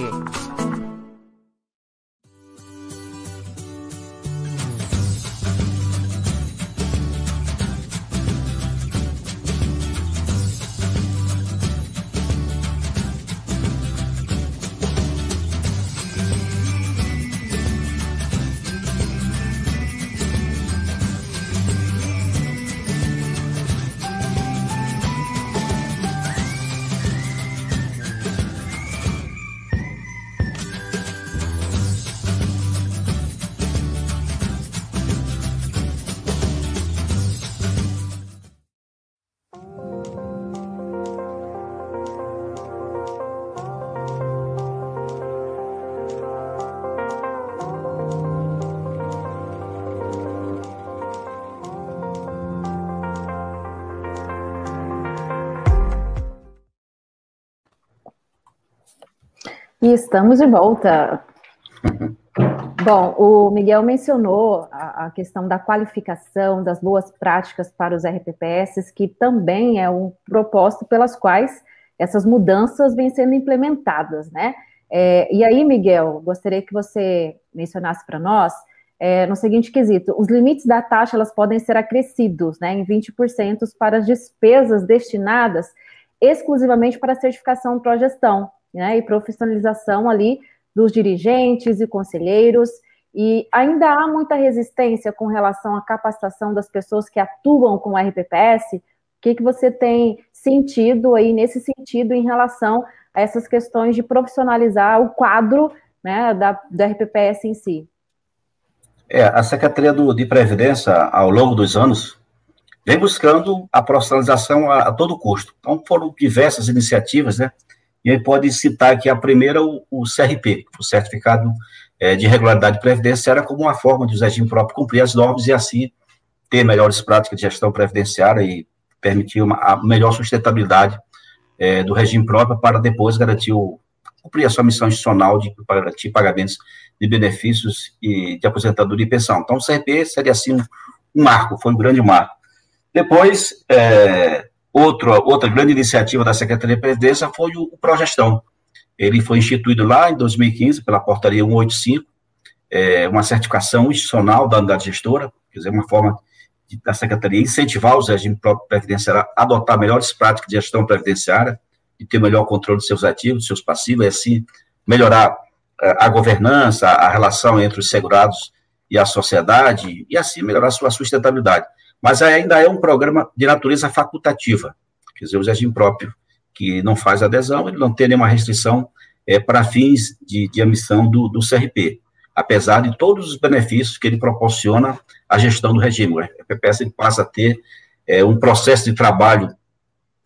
E estamos de volta. Bom, o Miguel mencionou a, a, questão da qualificação, das boas práticas para os RPPS, que também é um propósito pelas quais essas mudanças vêm sendo implementadas, né? É, e aí, Miguel, gostaria que você mencionasse para nós é, no seguinte quesito: os limites da taxa elas podem ser acrescidos, né, em 20% para as despesas destinadas exclusivamente para a certificação pró-gestão né, e profissionalização ali dos dirigentes e conselheiros. E ainda há muita resistência com relação à capacitação das pessoas que atuam com o RPPS. O que, que você tem sentido aí nesse sentido em relação a essas questões de profissionalizar o quadro né, da, do RPPS em si?
É, a Secretaria do, de Previdência, ao longo dos anos, vem buscando a profissionalização a, a todo custo. Então, foram diversas iniciativas, né? E aí pode citar aqui a primeira, o, o CRP, o Certificado é, de Regularidade Previdenciária, como uma forma de o regime próprio cumprir as normas e assim ter melhores práticas de gestão previdenciária e permitir uma, a melhor sustentabilidade é, do regime próprio para depois garantir o, cumprir a sua missão institucional de garantir pagamentos de benefícios e de aposentadoria e pensão. Então, o CRP seria, assim, um, um marco, foi um grande marco. Depois, é, Outro, outra grande iniciativa da Secretaria de Previdência foi o, o Progestão. Ele foi instituído lá em 2015 pela Portaria 185, é, uma certificação institucional da unidade gestora, quer dizer, uma forma de, da Secretaria incentivar os regimes previdenciários a adotar melhores práticas de gestão previdenciária e ter melhor controle dos seus ativos, dos seus passivos, e assim melhorar é, a governança, a relação entre os segurados e a sociedade, e assim melhorar a sua sustentabilidade mas ainda é um programa de natureza facultativa, quer dizer, o regime próprio, que não faz adesão, ele não tem nenhuma restrição é, para fins de, de emissão do, do CRP. apesar de todos os benefícios que ele proporciona à gestão do regime. O ele passa a ter é, um processo de trabalho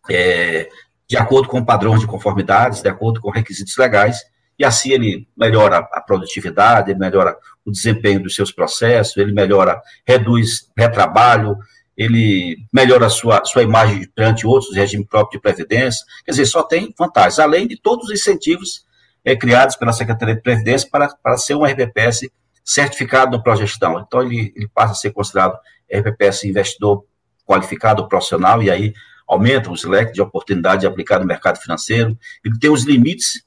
é, de acordo com padrões de conformidades, de acordo com requisitos legais, e assim ele melhora a produtividade, ele melhora o desempenho dos seus processos, ele melhora, reduz retrabalho, ele melhora a sua, sua imagem perante outros regimes próprios de previdência, quer dizer, só tem vantagens, além de todos os incentivos é, criados pela Secretaria de Previdência para, para ser um RPPS certificado no Progestão. Então, ele, ele passa a ser considerado RPPS investidor qualificado, profissional, e aí aumenta os leques de oportunidade de aplicar no mercado financeiro. Ele tem os limites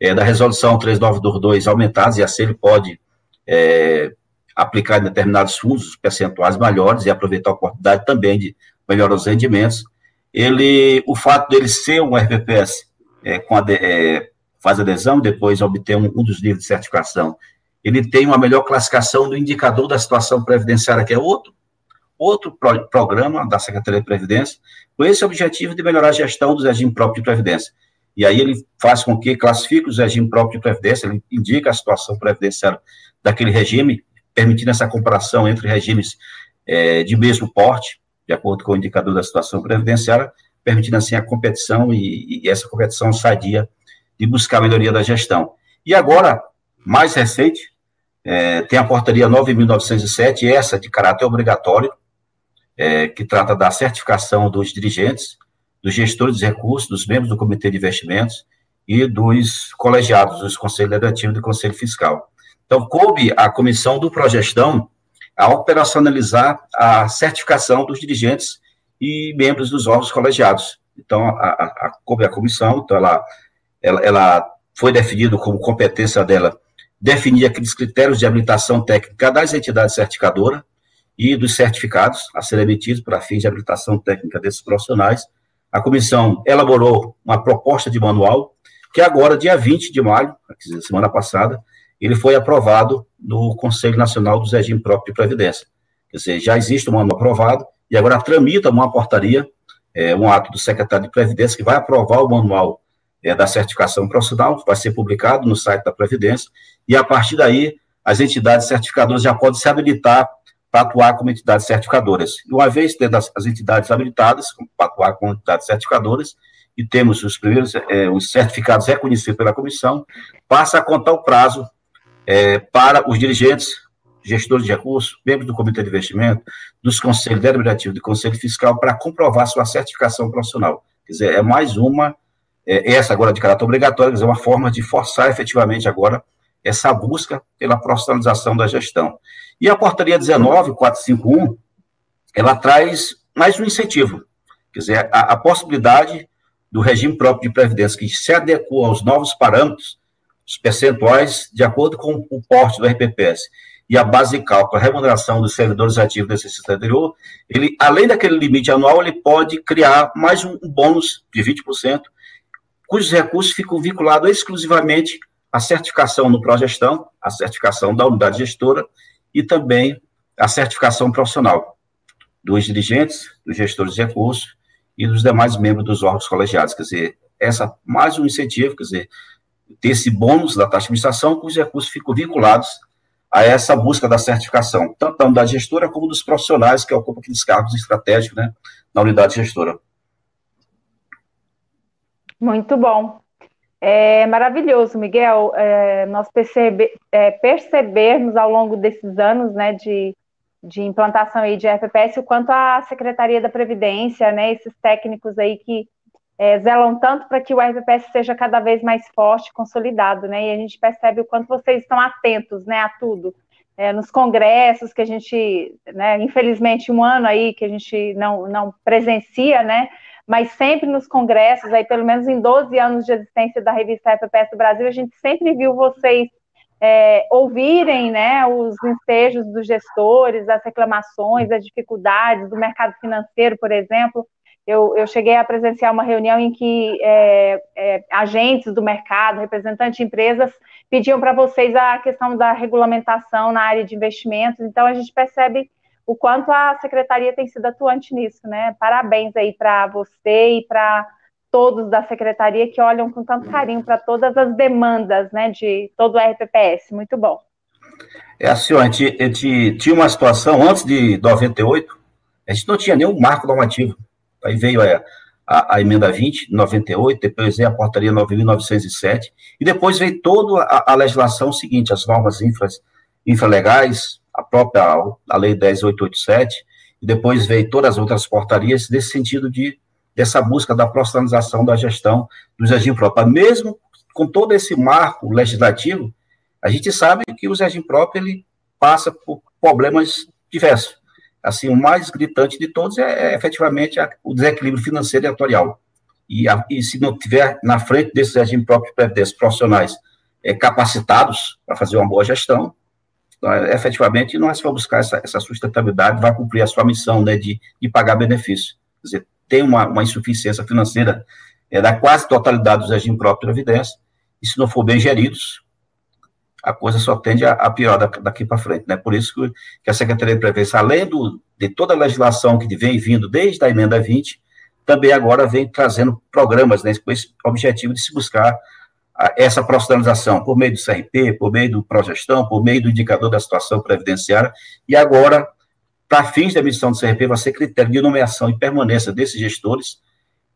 é, da resolução 3922 aumentados, e assim ele pode é, aplicar em determinados fundos percentuais maiores e aproveitar a oportunidade também de melhorar os rendimentos. Ele, o fato dele ser um RPPS é, com a, é, faz adesão, depois obter um, um, dos níveis de certificação, ele tem uma melhor classificação do indicador da situação previdenciária, que é outro, outro pro, programa da Secretaria de Previdência, com esse objetivo de melhorar a gestão do regime próprio de previdência. E aí ele faz com que classifique os regimes próprios de previdência, ele indica a situação previdenciária daquele regime, permitindo essa comparação entre regimes é, de mesmo porte, de acordo com o indicador da situação previdenciária, permitindo assim a competição e, e essa competição sadia de buscar a melhoria da gestão. E agora, mais recente, é, tem a portaria 9.907, essa de caráter obrigatório, é, que trata da certificação dos dirigentes, dos gestores de recursos, dos membros do Comitê de Investimentos e dos colegiados, dos Conselhos Legislativos e do Conselho Fiscal. Então, coube à Comissão do Progestão a operacionalizar a certificação dos dirigentes e membros dos órgãos colegiados. Então, a, a, a coube à comissão, então ela ela, ela foi definido como competência dela definir aqueles critérios de habilitação técnica das entidades certificadoras e dos certificados a serem emitidos para fins de habilitação técnica desses profissionais. A comissão elaborou uma proposta de manual que agora, dia 20 de maio, semana passada, ele foi aprovado no Conselho Nacional dos Regimes Próprios de Previdência. Quer dizer, já existe um manual aprovado e agora tramita uma portaria, é, um ato do secretário de Previdência que vai aprovar o manual é, da certificação profissional, vai ser publicado no site da Previdência, e a partir daí, as entidades certificadoras já podem se habilitar para atuar como entidades certificadoras. E uma vez tendo as, as entidades habilitadas para atuar como entidades certificadoras, e temos os primeiros é, os certificados reconhecidos pela comissão, passa a contar o prazo é, para os dirigentes, gestores de recursos, membros do Comitê de Investimento, dos Conselhos Deliberativo e do Conselho Fiscal, para comprovar sua certificação profissional. Quer dizer, é mais uma é, essa agora de caráter obrigatório, é uma forma de forçar efetivamente agora essa busca pela profissionalização da gestão. E a portaria 19451, ela traz mais um incentivo, quer dizer, a, a possibilidade do regime próprio de previdência que se adequa aos novos parâmetros, os percentuais, de acordo com o porte do RPPS e a base de cálculo, a remuneração dos servidores ativos do exercício anterior, ele, além daquele limite anual, ele pode criar mais um bônus de 20%, cujos recursos ficam vinculados exclusivamente à certificação no Progestão, à certificação da unidade gestora e também à certificação profissional dos dirigentes, dos gestores de recursos e dos demais membros dos órgãos colegiados. Quer dizer, essa mais um incentivo, quer dizer, ter esse bônus da taxa de administração, cujos recursos ficam vinculados a essa busca da certificação, tanto da unidade gestora como dos profissionais que ocupam aqueles cargos estratégicos né, na unidade gestora.
Muito bom. É maravilhoso, Miguel, é, nós percebe, é, percebermos ao longo desses anos né, de, de implantação aí de FPS o quanto a Secretaria da Previdência, né, esses técnicos aí que é, zelam tanto para que o RPPS seja cada vez mais forte, consolidado, né, e a gente percebe o quanto vocês estão atentos, né, a tudo, é, nos congressos que a gente, né, infelizmente um ano aí que a gente não, não presencia, né, mas sempre nos congressos, aí pelo menos em 12 anos de existência da revista FPS Brasil, a gente sempre viu vocês é, ouvirem né, os ensejos dos gestores, as reclamações, as dificuldades do mercado financeiro, por exemplo. Eu, eu cheguei a presenciar uma reunião em que é, é, agentes do mercado, representantes de empresas, pediam para vocês a questão da regulamentação na área de investimentos. Então, a gente percebe o quanto a secretaria tem sido atuante nisso, né? Parabéns aí para você e para todos da secretaria que olham com tanto carinho para todas as demandas, né, de todo o RPPS. Muito bom.
É assim, ó, a, gente, a gente tinha uma situação antes de 98, a gente não tinha nenhum marco normativo. Aí veio a, a, a emenda 20, 98, depois veio a portaria 9.907, e depois veio toda a, a, legislação seguinte, as normas infra, infralegais, a própria a lei 10887, e depois veio todas as outras portarias nesse sentido de dessa busca da profissionalização da gestão do regime próprio. Mesmo com todo esse marco legislativo, a gente sabe que o regime próprio ele passa por problemas diversos. Assim, o mais gritante de todos é, é efetivamente a, o desequilíbrio financeiro e atuarial. E, a, e, se não tiver na frente desses regime próprio de profissionais é, capacitados para fazer uma boa gestão, então, é, efetivamente nós vamos buscar essa, essa, sustentabilidade, vai cumprir a sua missão né, de, de pagar benefício. Quer dizer, tem uma, uma insuficiência financeira é, da quase totalidade dos regimes próprios de previdência, e se não for bem geridos, a coisa só tende a, a piorar daqui para frente. Né? Por isso que, que, a Secretaria de Previdência, além do, de toda a legislação que vem vindo desde a emenda 20, também agora vem trazendo programas né, com esse objetivo de se buscar essa profissionalização por meio do CRP, por meio do Progestão, por meio do indicador da situação previdenciária, e agora para fins da emissão do CRP, vai ser critério de nomeação e permanência desses gestores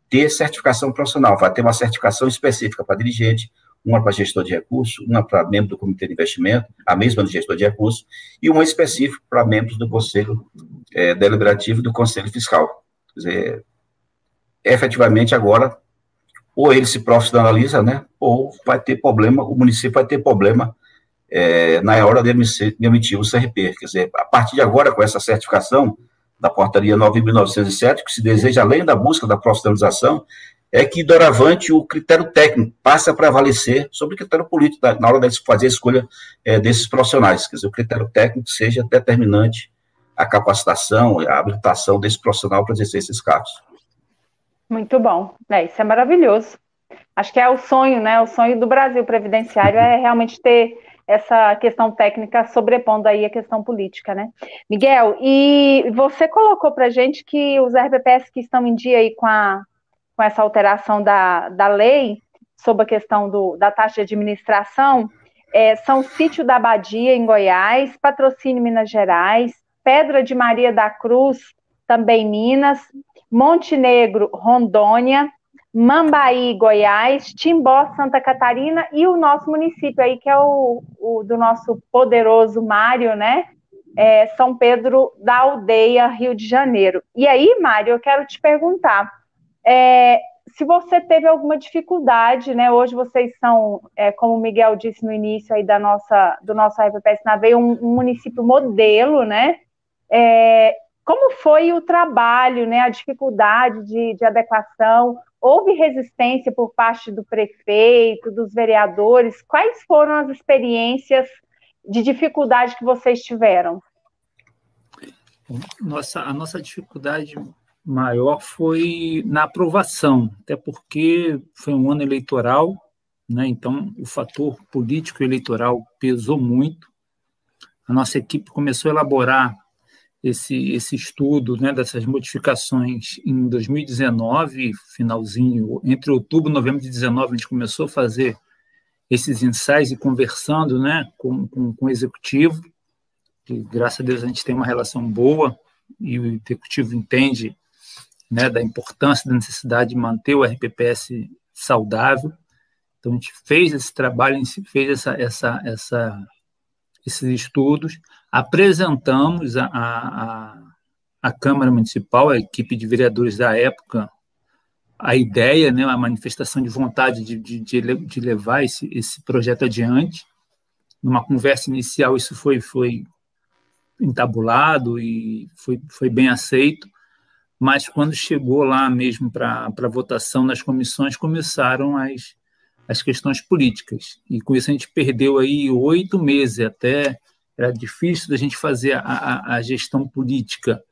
ter certificação profissional. Vai ter uma certificação específica para dirigente, uma para gestor de recursos, uma para membro do comitê de investimento, a mesma do gestor de recursos, e uma específica para membros do conselho é, deliberativo do conselho fiscal. Quer dizer, efetivamente agora, ou ele se profissionaliza, né, ou vai ter problema, o município vai ter problema é, na hora de emitir, o CRP. Quer dizer, a partir de agora, com essa certificação da portaria 9.907, que se deseja, além da busca da profissionalização, é que, doravante, o critério técnico passe a prevalecer sobre o critério político na hora de fazer a escolha é, desses profissionais. Quer dizer, o critério técnico seja determinante a capacitação, a habilitação desse profissional para exercer esses cargos.
Muito bom. É, isso é maravilhoso. Acho que é o sonho, né? O sonho do Brasil previdenciário é realmente ter essa questão técnica sobrepondo aí a questão política, né? Miguel, e você colocou para gente que os RPPs que estão em dia aí com, a, com essa alteração da, da lei sobre a questão do, da taxa de administração é, são Sítio da Abadia, em Goiás, Patrocínio, Minas Gerais, Pedra de Maria da Cruz, também Minas, Montenegro, Rondônia, Mambaí, Goiás, Timbó, Santa Catarina e o nosso município aí, que é o, o do nosso poderoso Mário, né? É São Pedro da Aldeia, Rio de Janeiro. E aí, Mário, eu quero te perguntar é, se você teve alguma dificuldade, né? Hoje vocês são, é, como o Miguel disse no início aí da nossa, do nosso RPPS na Veia, um, um município modelo, né? É, como foi o trabalho, né? A dificuldade de, de adequação? Houve resistência por parte do prefeito, dos vereadores? Quais foram as experiências de dificuldade que vocês tiveram?
Nossa, a nossa dificuldade maior foi na aprovação, até porque foi um ano eleitoral, né? então o fator político eleitoral pesou muito. A nossa equipe começou a elaborar esse, esse estudo né, dessas modificações em 2019, finalzinho, entre outubro e novembro de 2019, a gente começou a fazer esses ensaios e conversando né, com, com, com o executivo, que graças a Deus a gente tem uma relação boa e o executivo entende né, da importância, da necessidade de manter o RPPS saudável. Então a gente fez esse trabalho, fez essa, essa, essa, esses estudos, apresentamos a, a, a Câmara Municipal, a equipe de vereadores da época, a ideia, né, a manifestação de vontade de, de, de levar esse, esse projeto adiante. Numa conversa inicial, isso foi, foi entabulado e foi, foi bem aceito, mas quando chegou lá mesmo para votação nas comissões, começaram as, as questões políticas. E com isso a gente perdeu aí oito meses até era difícil da gente fazer a, a, a, gestão política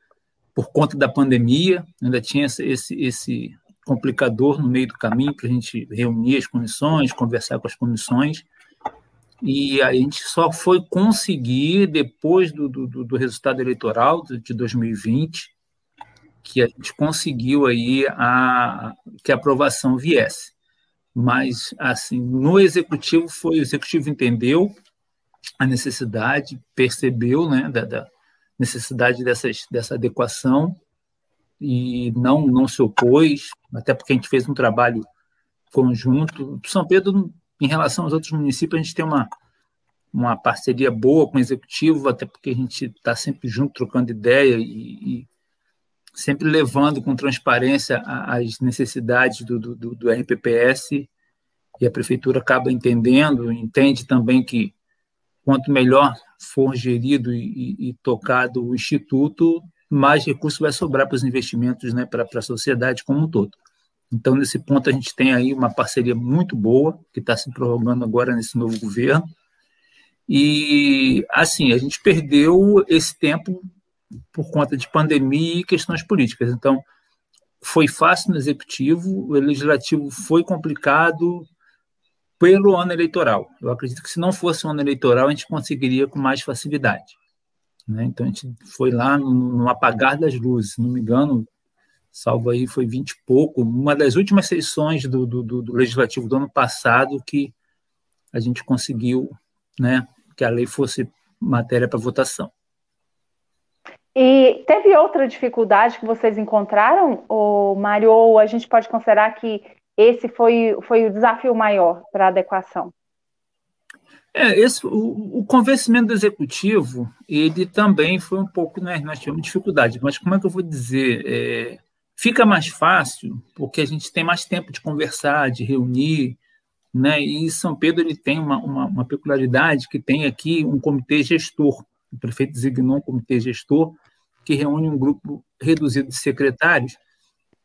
por conta da pandemia, ainda tinha esse, esse complicador no meio do caminho para a gente reunir as comissões, conversar com as comissões, e a gente só foi conseguir, depois do, do, do resultado eleitoral de 2020, que a gente conseguiu aí a, que a aprovação viesse. Mas, assim, no executivo, foi o executivo entendeu, a necessidade, percebeu né, da, da necessidade dessas, dessa adequação e não, não se opôs, até porque a gente fez um trabalho conjunto. São Pedro, em relação aos outros municípios, a gente tem uma, uma parceria boa com o executivo, até porque a gente está sempre junto, trocando ideia e, e, sempre levando com transparência as necessidades do, do, do RPPS e a prefeitura acaba entendendo, entende também que quanto melhor for gerido e, e, tocado o instituto, mais recurso vai sobrar para os investimentos, né, para a sociedade como um todo. Então, nesse ponto, a gente tem aí uma parceria muito boa, que está se prorrogando agora nesse novo governo. E, assim, a gente perdeu esse tempo por conta de pandemia e questões políticas. Então, foi fácil no executivo, o legislativo foi complicado pelo ano eleitoral. Eu acredito que se não fosse o ano eleitoral, a gente conseguiria com mais facilidade. Né? Então a gente foi lá no, no, apagar das luzes, se não me engano, salvo aí foi 20 e pouco, uma das últimas sessões do, do, do, legislativo do ano passado que a gente conseguiu né, que a lei fosse matéria para votação.
E teve outra dificuldade que vocês encontraram, Mário, ou a gente pode considerar que esse foi, foi o desafio maior para a adequação?
É, esse, o, o, convencimento do executivo, ele também foi um pouco, né, nós tivemos dificuldade, mas como é que eu vou dizer? É, fica mais fácil, porque a gente tem mais tempo de conversar, de reunir, né, e São Pedro ele tem uma, uma, uma peculiaridade que tem aqui um comitê gestor, o prefeito designou um comitê gestor que reúne um grupo reduzido de secretários,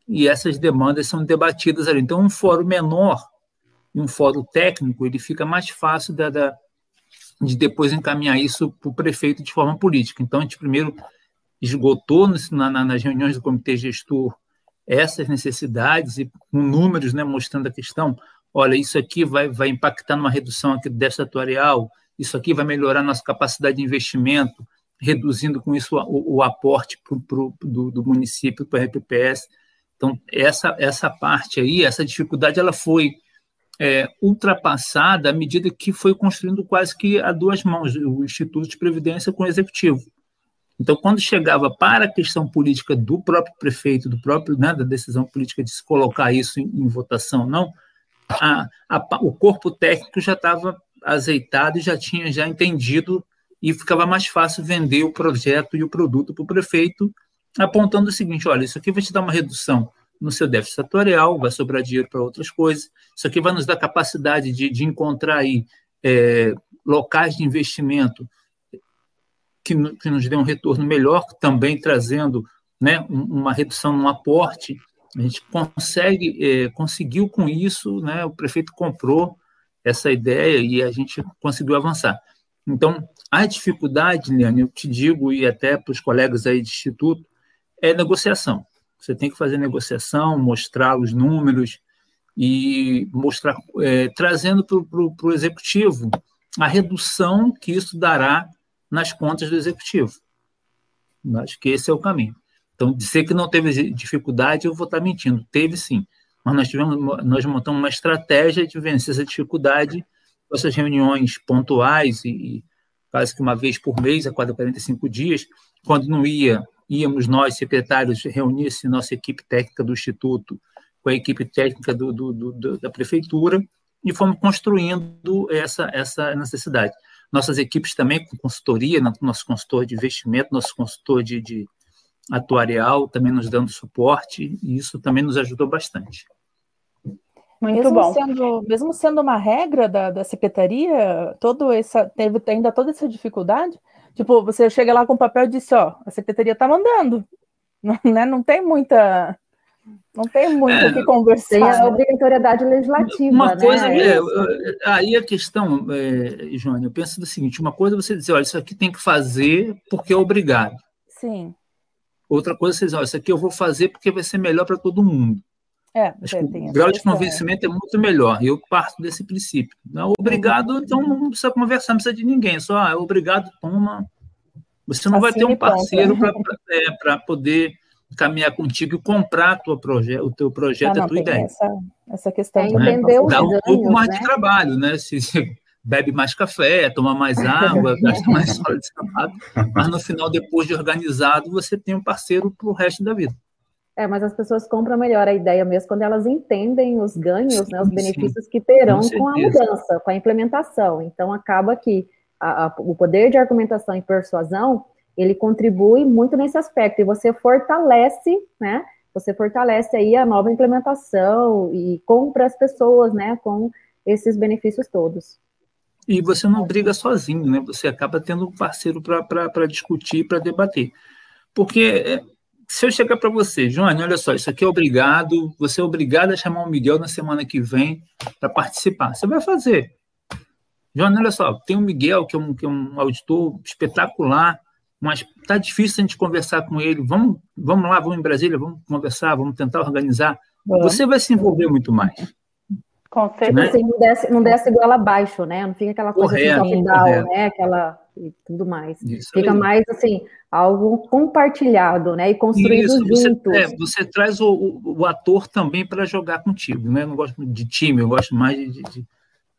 e essas demandas são debatidas ali. Então, um fórum menor e um fórum técnico, ele fica mais fácil da, da de depois encaminhar isso para o prefeito de forma política. Então, a gente primeiro esgotou na, na, nas reuniões do comitê gestor essas necessidades e com números né, mostrando a questão. Olha, isso aqui vai, vai impactar numa redução aqui do déficit atuarial, isso aqui vai melhorar nossa capacidade de investimento, reduzindo com isso o, o aporte pro, pro, do, do município para a RPPS. Então, essa, essa parte aí, essa dificuldade, ela foi é, ultrapassada à medida que foi construindo quase que a duas mãos o Instituto de Previdência com o Executivo. Então, quando chegava para a questão política do próprio prefeito, do próprio né, da decisão política de se colocar isso em, em votação, não, a, a, o corpo técnico já estava azeitado e já tinha já entendido e ficava mais fácil vender o projeto e o produto para o prefeito, apontando o seguinte: olha, isso aqui vai te dar uma redução no seu déficit setorial, vai sobrar dinheiro para outras coisas. Isso aqui vai nos dar capacidade de, de encontrar aí é, locais de investimento que, que, nos dê um retorno melhor, também trazendo né, uma redução no aporte. A gente consegue, é, conseguiu com isso, né, o prefeito comprou essa ideia e a gente conseguiu avançar. Então, a dificuldade, Liane, eu te digo, e até para os colegas aí de instituto, é negociação. Você tem que fazer negociação, mostrar os números e mostrar, é, trazendo para o executivo a redução que isso dará nas contas do executivo. Acho que esse é o caminho. Então, dizer que não teve dificuldade, eu vou estar mentindo. Teve sim. Mas nós, tivemos, nós montamos uma estratégia de vencer essa dificuldade com essas reuniões pontuais e, e quase que uma vez por mês, a cada 45 dias, quando não ia íamos nós, secretários, reunir-se nossa equipe técnica do Instituto com a equipe técnica do, do, do, da Prefeitura e fomos construindo essa, essa necessidade. Nossas equipes também com consultoria, nosso consultor de investimento, nosso consultor de, de atuarial também nos dando suporte, e isso também nos ajudou bastante.
Muito mesmo bom. Sendo, mesmo sendo uma regra da, da secretaria, todo essa, teve ainda toda essa dificuldade, Tipo, você chega lá com o papel e diz, ó, a secretaria tá mandando. Não, né? não tem muita. Não tem muito é, o que conversar. Tem
a obrigatoriedade legislativa.
Uma
né?
coisa, é, aí a questão, é, Joana, eu penso do seguinte: uma coisa é você dizer, olha, isso aqui tem que fazer porque é obrigado.
Sim.
Outra coisa é você dizer, olha, isso aqui eu vou fazer porque vai ser melhor para todo mundo.
É,
Acho é, o grau de convencimento é muito melhor. Eu parto desse princípio. Não, obrigado, então não precisa conversar, não precisa de ninguém. Só, ah, obrigado, toma. Você não assim vai ter um parceiro para é, poder caminhar contigo e comprar tua proje o teu projeto, ah, não, a tua ideia.
Essa, essa questão
é, entender né?
Dá um pouco mais né? de trabalho, né? Se, se bebe mais café, toma mais água, gasta mais sola de sapato, mas no final, depois de organizado, você tem um parceiro para o resto da vida.
É, mas as pessoas compram melhor a ideia mesmo quando elas entendem os ganhos, sim, né, os benefícios sim. que terão com, com, a mudança, com a implementação. Então, acaba que a, a, o poder de argumentação e persuasão, ele contribui muito nesse aspecto, e você fortalece, né, você fortalece aí a nova implementação e compra as pessoas, né, com esses benefícios todos.
E você não briga sozinho, né, você acaba tendo um parceiro para discutir, para debater. Porque é, se eu chegar para você, Joane, olha só, isso aqui é obrigado, você é obrigado a chamar o Miguel na semana que vem para participar. Você vai fazer. Joane, olha só, tem o Miguel, que é um, que é um auditor espetacular, mas está difícil a gente conversar com ele. Vamos, vamos lá, vamos em Brasília, vamos conversar, vamos tentar organizar. Você vai se envolver muito mais.
Com certeza. Né? Assim, não, desce, não desce igual abaixo, né? Não fica aquela coisa assim, correto, assim, down, né? Aquela e tudo mais. Isso fica aí. mais assim, algo compartilhado, né? E construído Isso,
você, juntos. É, você traz o, o, o ator também para jogar contigo, né? Eu não gosto de time, eu gosto mais de, de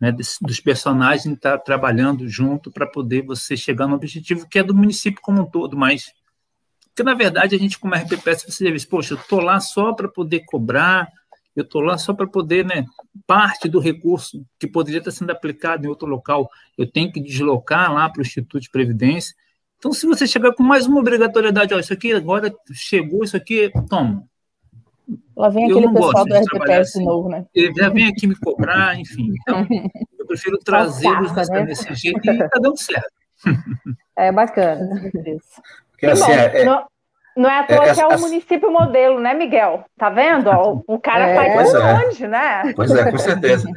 né, dos personagens estar tá trabalhando junto para poder você chegar no objetivo que é do município como um todo, mas que na verdade a gente como RPPS você viu, poxa, eu estou lá só para poder cobrar, eu estou lá só para poder, né, parte do recurso que poderia estar sendo aplicado em outro local, eu tenho que deslocar lá para o Instituto de Previdência. Então, se você chegar com mais uma obrigatoriedade, ó, isso aqui agora chegou, isso aqui, toma.
Lá vem aquele pessoal do RPPS assim. de novo, né?
Ele já vem aqui me cobrar, enfim. Então, eu prefiro trazê-los né? desse jeito e está dando certo.
É bacana.
Porque, assim, é, é, não é à toa é, que é o município modelo, né, Miguel? Tá vendo? o cara é, faz por é. onde, né?
Pois é, com certeza.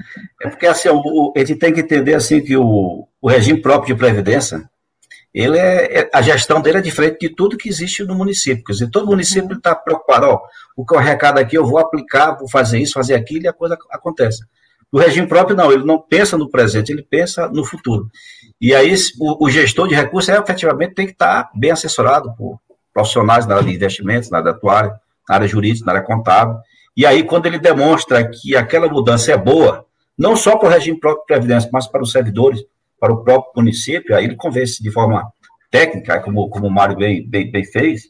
É porque assim, o, a gente tem que entender assim que o, o regime próprio de previdência, ele é, é, a gestão dele é diferente de tudo que existe no município. Quer dizer, todo município está preocupado, ó, o que eu arrecado aqui, eu vou aplicar, vou fazer isso, fazer aquilo, e a coisa acontece. O regime próprio, não, ele não pensa no presente, ele pensa no futuro. E aí, o, o gestor de recursos, é, efetivamente, tem que estar tá bem assessorado por, profissionais na área de investimentos, na área atuária, na área jurídica, na área contábil. E aí, quando ele demonstra que aquela mudança é boa, não só para o regime próprio de previdência, mas para os servidores, para o próprio município, aí ele convence de forma técnica, como, como o Mário bem, bem, bem fez,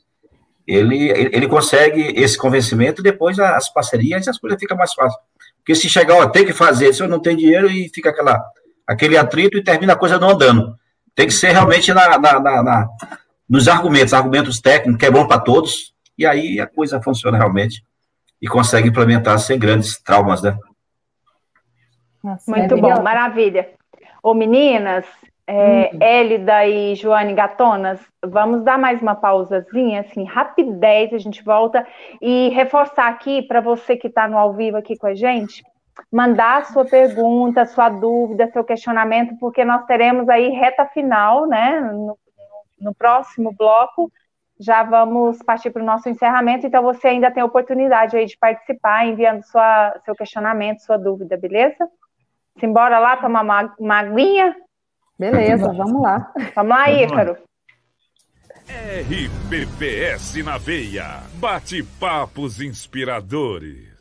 ele, ele consegue esse convencimento e depois as parcerias e as coisas ficam mais fáceis. Porque se chegar, ó, tem que fazer, se eu não tenho dinheiro e fica aquela, aquele atrito e termina a coisa não andando. Tem que ser realmente na, na, na, na nos argumentos, argumentos técnicos, que é bom para todos, e aí a coisa funciona realmente e consegue implementar sem grandes traumas, né?
Nossa, Muito é bom, maravilha. Ô, meninas, é. Élida e Joane Gatonas, vamos dar mais uma pausazinha, assim, rapidez, a gente volta e reforçar aqui para você que está no ao vivo aqui com a gente, mandar sua pergunta, sua dúvida, seu questionamento, porque nós teremos aí reta final, né, no no próximo bloco já vamos partir para o nosso encerramento, então você ainda tem a oportunidade aí de participar, enviando sua, seu questionamento, sua dúvida, beleza? Simbora lá tomar uma, uma aguinha?
Beleza, vamos lá.
Vamos lá, Ícaro.
RPPS na veia, bate-papos inspiradores.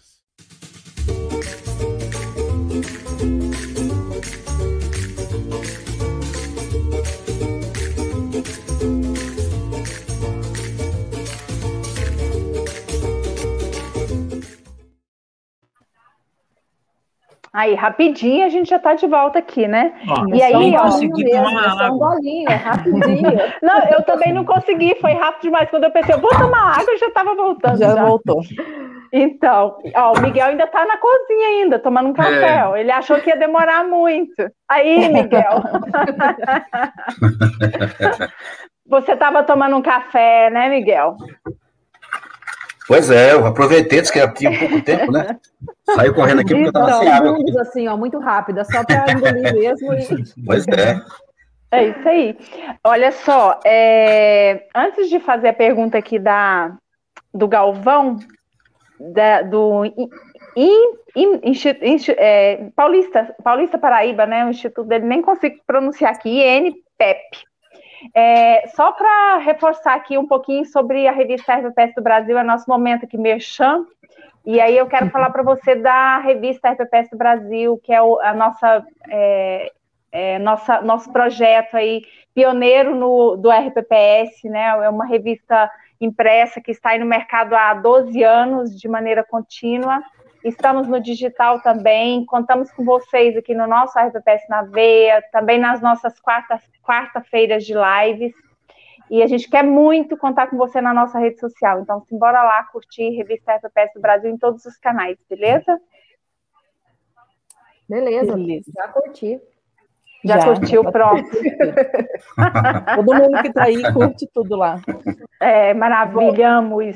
Aí, rapidinho, a gente já está de volta aqui, né?
Ó, e aí, ó, consegui mesmo, tomar água.
Um golinho, rapidinho.
não, eu também não consegui, foi rápido demais. Quando eu pensei, eu vou tomar água, já estava voltando.
Já, já, voltou.
Então, ó, o Miguel ainda está na cozinha ainda, tomando um café. É. Ele achou que ia demorar muito. Aí, Miguel. Você estava tomando um café, né, Miguel?
Pois é, eu aproveitei, disse que tinha pouco tempo, né? Saiu correndo aqui porque eu estava sem água.
Aqui. assim, ó, muito rápida, só para engolir mesmo. E...
Pois é.
É isso aí. Olha só, é... antes de fazer a pergunta aqui da, do Galvão, da, do in, in, in, é, Paulista, Paulista Paraíba, né? O instituto dele nem consigo pronunciar aqui, INPEP. É, só para reforçar aqui um pouquinho sobre a revista RPPS do Brasil, é nosso momento aqui, Merchan. E aí eu quero falar para você da revista RPPS do Brasil, que é o, a nossa é, é, nossa, nosso projeto aí, pioneiro no, do RPPS, né? É uma revista impressa que está aí no mercado há 12 anos, de maneira contínua. Estamos no digital também, contamos com vocês aqui no nosso RPPS na Veia, também nas nossas quarta-feiras de lives. E a gente quer muito contar com você na nossa rede social. Então, simbora lá curtir Revista RPPS do Brasil em todos os canais, beleza?
Beleza, beleza. já curti.
Já, já curtiu, já pronto.
Todo mundo que está aí curte tudo lá.
É, maravilhamos.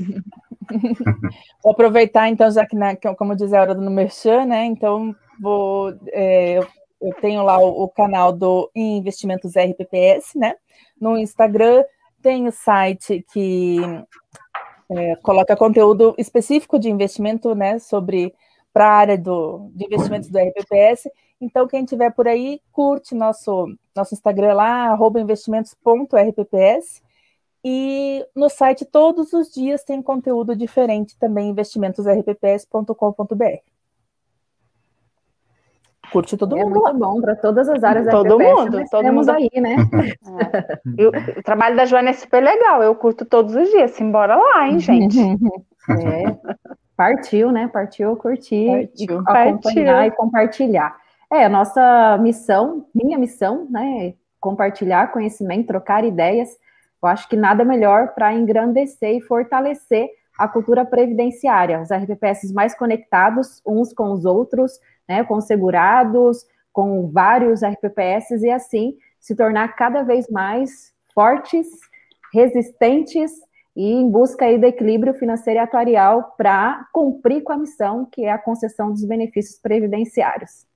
Vou aproveitar, então, já que, né, como diz a hora do Merchan, né? Então, vou, é, eu tenho lá o, o, canal do Investimentos RPPS, né? No Instagram, tem o site que é, coloca conteúdo específico de investimento, né? Sobre para a área do, de investimentos do RPPS. Então, quem tiver por aí, curte nosso, nosso Instagram lá, investimentos.rpps. E no site todos os dias tem conteúdo diferente também, investimentosrpps.com.br. Curte todo
é
mundo.
É muito bom para todas as áreas
todo
RPPS.
Mundo, todo mundo
aí, né?
É. o trabalho da Joana é super legal, eu curto todos os dias. Simbora lá, hein, gente?
é. Partiu, né? Partiu curtir,
Partiu.
acompanhar Partiu. e compartilhar. É, a nossa missão, minha missão, né? Compartilhar conhecimento, trocar ideias. Eu acho que nada melhor para engrandecer e fortalecer a cultura previdenciária, os RPPS mais conectados uns com os outros, né, com segurados, com vários RPPS e assim se tornar cada vez mais fortes, resistentes e em busca aí do equilíbrio financeiro e atuarial para cumprir com a missão que é a concessão dos benefícios previdenciários.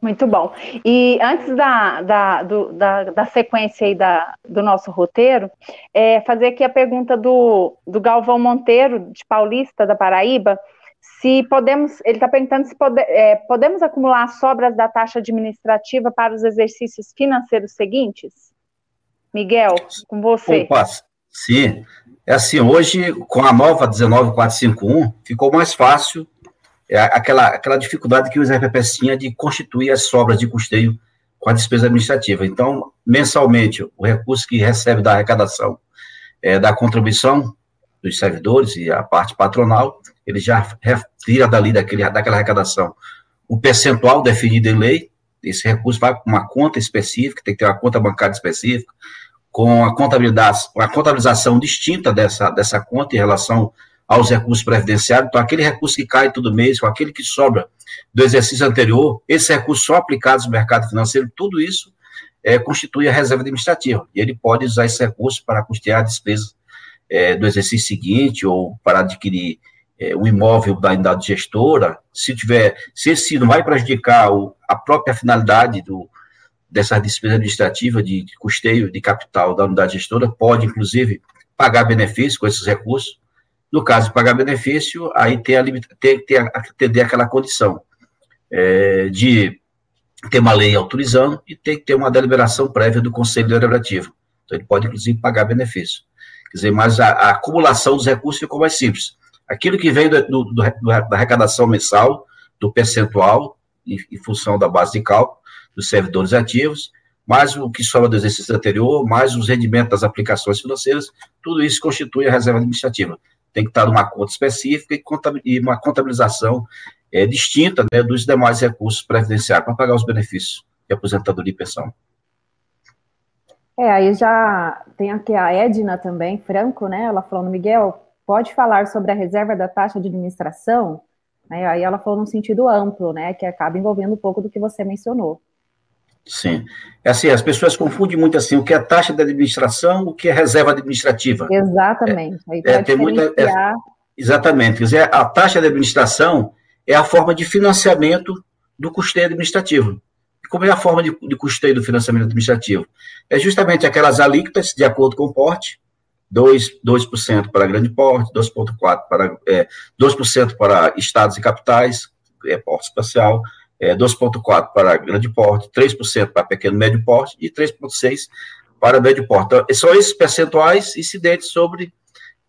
Muito bom. E antes da, da, do, da, da sequência aí da, do nosso roteiro, é, fazer aqui a pergunta do, do Galvão Monteiro, de Paulista, da Paraíba, se podemos, ele está perguntando se pode, é, podemos acumular sobras da taxa administrativa para os exercícios financeiros seguintes? Miguel, com você.
Opa, sim. É assim, hoje, com a nova 19451, ficou mais fácil é aquela, aquela dificuldade que os RPPs tinha de constituir as sobras de custeio com a despesa administrativa. Então, mensalmente, o recurso que recebe da arrecadação é, da contribuição dos servidores e a parte patronal, ele já retira dali daquele, daquela arrecadação o percentual definido em lei, esse recurso vai para uma conta específica, tem que ter uma conta bancária específica, com a contabilidade, a contabilização distinta dessa, dessa conta em relação aos recursos previdenciários. Então, aquele recurso que cai todo mês, com aquele que sobra do exercício anterior, esses recursos são aplicados no mercado financeiro, tudo isso é, constitui a reserva administrativa. E ele pode usar esse recurso para custear despesas é, do exercício seguinte ou para adquirir é, um imóvel da unidade gestora. Se tiver, se esse não vai prejudicar o, a própria finalidade do, dessa despesa administrativa de, de custeio de capital da unidade gestora, pode, inclusive, pagar benefícios com esses recursos no caso de pagar benefício, aí tem, a, tem, tem atender aquela condição é, de ter uma lei autorizando e tem que ter uma deliberação prévia do Conselho Deliberativo. Então, ele pode, inclusive, pagar benefício. Quer dizer, mas a, a acumulação dos recursos ficou mais simples. Aquilo que vem do, do, do, da arrecadação mensal, do percentual, em, em função da base de cálculo, dos servidores ativos, mais o que sobra do exercício anterior, mais os rendimentos das aplicações financeiras, tudo isso constitui a reserva administrativa tem que estar numa conta específica e, uma contabilização é, distinta né, dos demais recursos previdenciários para pagar os benefícios de aposentadoria e pensão.
É, aí já tem aqui a Edna também, Franco, né? Ela falando, Miguel, pode falar sobre a reserva da taxa de administração? Aí ela falou num sentido amplo, né? Que acaba envolvendo um pouco do que você mencionou.
Sim. É assim, as pessoas confundem muito assim o que é taxa de administração, o que é reserva administrativa.
Exatamente.
Aí é, tem muita, é, exatamente. Quer dizer, a taxa de administração é a forma de financiamento do custeio administrativo. Como é a forma de, de custeio do financiamento administrativo? É justamente aquelas alíquotas de acordo com o porte, 2%, 2 para grande porte, 2,4% para, é, 2% para estados e capitais, é porte espacial, é, 2,4% para grande porte, 3% para pequeno e médio porte e 3,6% para médio porte. Então, são esses percentuais incidentes sobre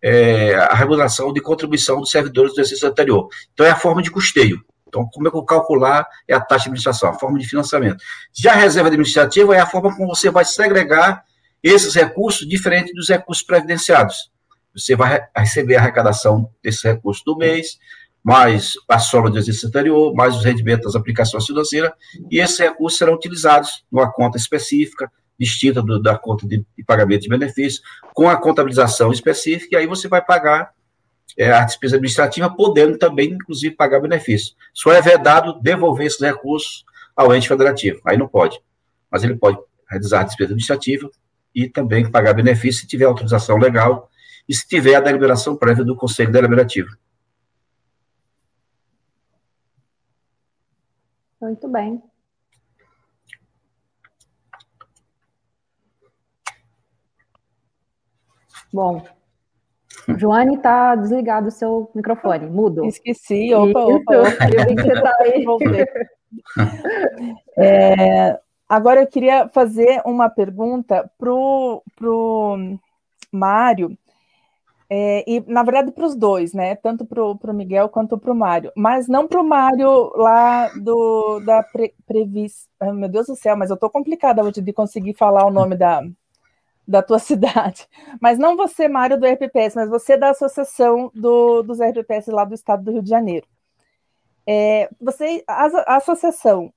é, a remuneração de contribuição dos servidores do exercício anterior. Então, é a forma de custeio. Então, como é que eu calcular é a taxa de administração, a forma de financiamento. Já a reserva administrativa é a forma como você vai segregar esses recursos diferente dos recursos previdenciados. Você vai receber a arrecadação desses recursos do mês, mais a soma do exercício anterior, mais os rendimentos das aplicações financeiras, e esses recursos serão utilizados numa conta específica, distinta do, da conta de, de, pagamento de benefícios, com a contabilização específica, e aí você vai pagar é, a despesa administrativa, podendo também, inclusive, pagar benefício. Só é vedado devolver esses recursos ao ente federativo, aí não pode. Mas ele pode realizar a despesa administrativa e também pagar benefício se tiver autorização legal e se tiver a deliberação prévia do Conselho Deliberativo.
Muito bem. Bom, Joane está desligado o seu microfone, mudo.
Esqueci, opa, opa, opa. Eu vi que você está aí. É, agora eu queria fazer uma pergunta para o Mário, é, e, na verdade, para os dois, né? Tanto para o Miguel quanto para o Mário. Mas não para o Mário lá do, da pre, Previs. Oh, meu Deus do céu, mas eu estou complicada hoje de conseguir falar o nome da, da tua cidade. Mas não você, Mário, do RPPS, mas você da Associação do, dos RPPS lá do Estado do Rio de Janeiro. É, você, a, a associação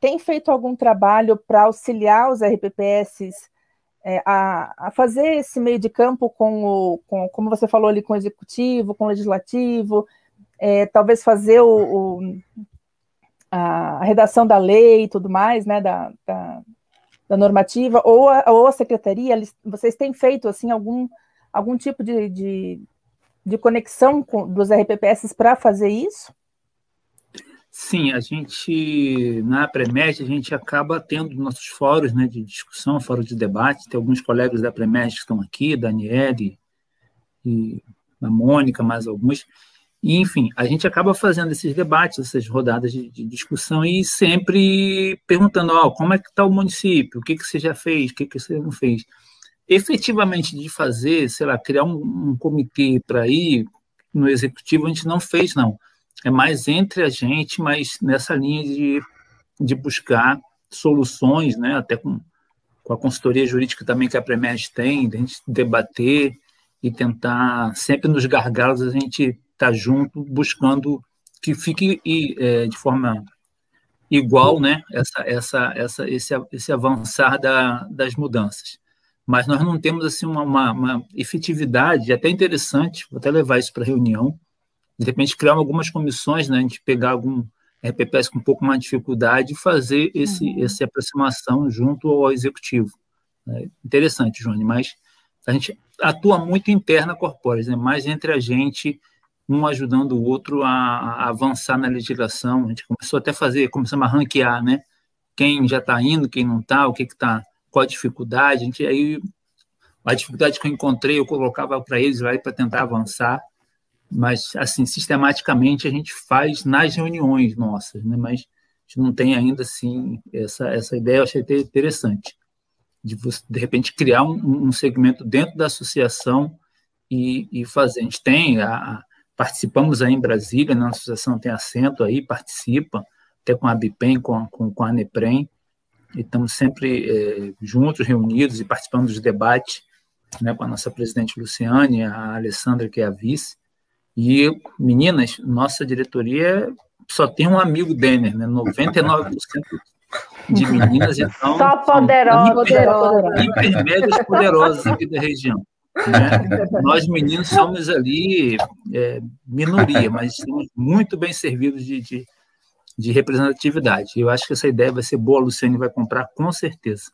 tem feito algum trabalho para auxiliar os RPPS é, a, a, fazer esse meio de campo com o, com, como você falou ali, com o executivo, com o legislativo, é, talvez fazer o, o, a redação da lei e tudo mais, né, da, da, da normativa, ou a, ou a secretaria, eles, vocês têm feito, assim, algum, algum tipo de, de, de conexão com, dos RPPS para fazer isso?
Sim, a gente, na Premed, a gente acaba tendo nossos fóruns né, de discussão, fórum de debate. Tem alguns colegas da Premed que estão aqui, Daniele e a Mônica, mais alguns. E, enfim, a gente acaba fazendo esses debates, essas rodadas de, de discussão e sempre perguntando, oh, como é que está o município, o que, que você já fez, o que, que você não fez. Efetivamente de fazer, sei lá, criar um, um comitê para ir no executivo, a gente não fez, não. É mais entre a gente, mas nessa linha de, de buscar soluções, né, até com, com a consultoria jurídica também que a Premed tem, de a gente debater e tentar, sempre nos gargalos, a gente estar tá junto, buscando que fique é, de forma igual né, essa, essa, essa, esse, esse avançar da, das mudanças. Mas nós não temos assim uma, uma, uma efetividade até interessante, vou até levar isso para a reunião, de repente criar algumas comissões, né, a gente pegar algum RPPS com um pouco mais de dificuldade e fazer esse, uhum. essa aproximação junto ao executivo. É interessante, Johnny, mas a gente atua muito interna corpórea, né, mais entre a gente, um ajudando o outro a, a, avançar na legislação. A gente começou até a fazer, começamos a ranquear, né? Quem já está indo, quem não está, o que está, qual a dificuldade. A gente aí a dificuldade que eu encontrei, eu colocava para eles lá para tentar avançar mas assim sistematicamente a gente faz nas reuniões nossas, né? Mas a gente não tem ainda assim essa essa ideia. Eu achei interessante de de repente criar um, um segmento dentro da associação e, e fazer. A gente tem a, participamos aí em Brasília, na né? associação tem assento aí, participa até com a Bipem, com, com, com a Neprem, e estamos sempre é, juntos, reunidos e participando dos debates, né, com a nossa presidente Luciane, a Alessandra, que é a vice, e, meninas, nossa diretoria só tem um amigo Denner, né? 99% de meninas, então.
Só poderosas.
Hipermédias poderosas aqui da região. Né? Nós, meninos, somos ali é, minoria, mas estamos muito bem servidos de, de, de representatividade. Eu acho que essa ideia vai ser boa, a Luciane vai comprar com certeza.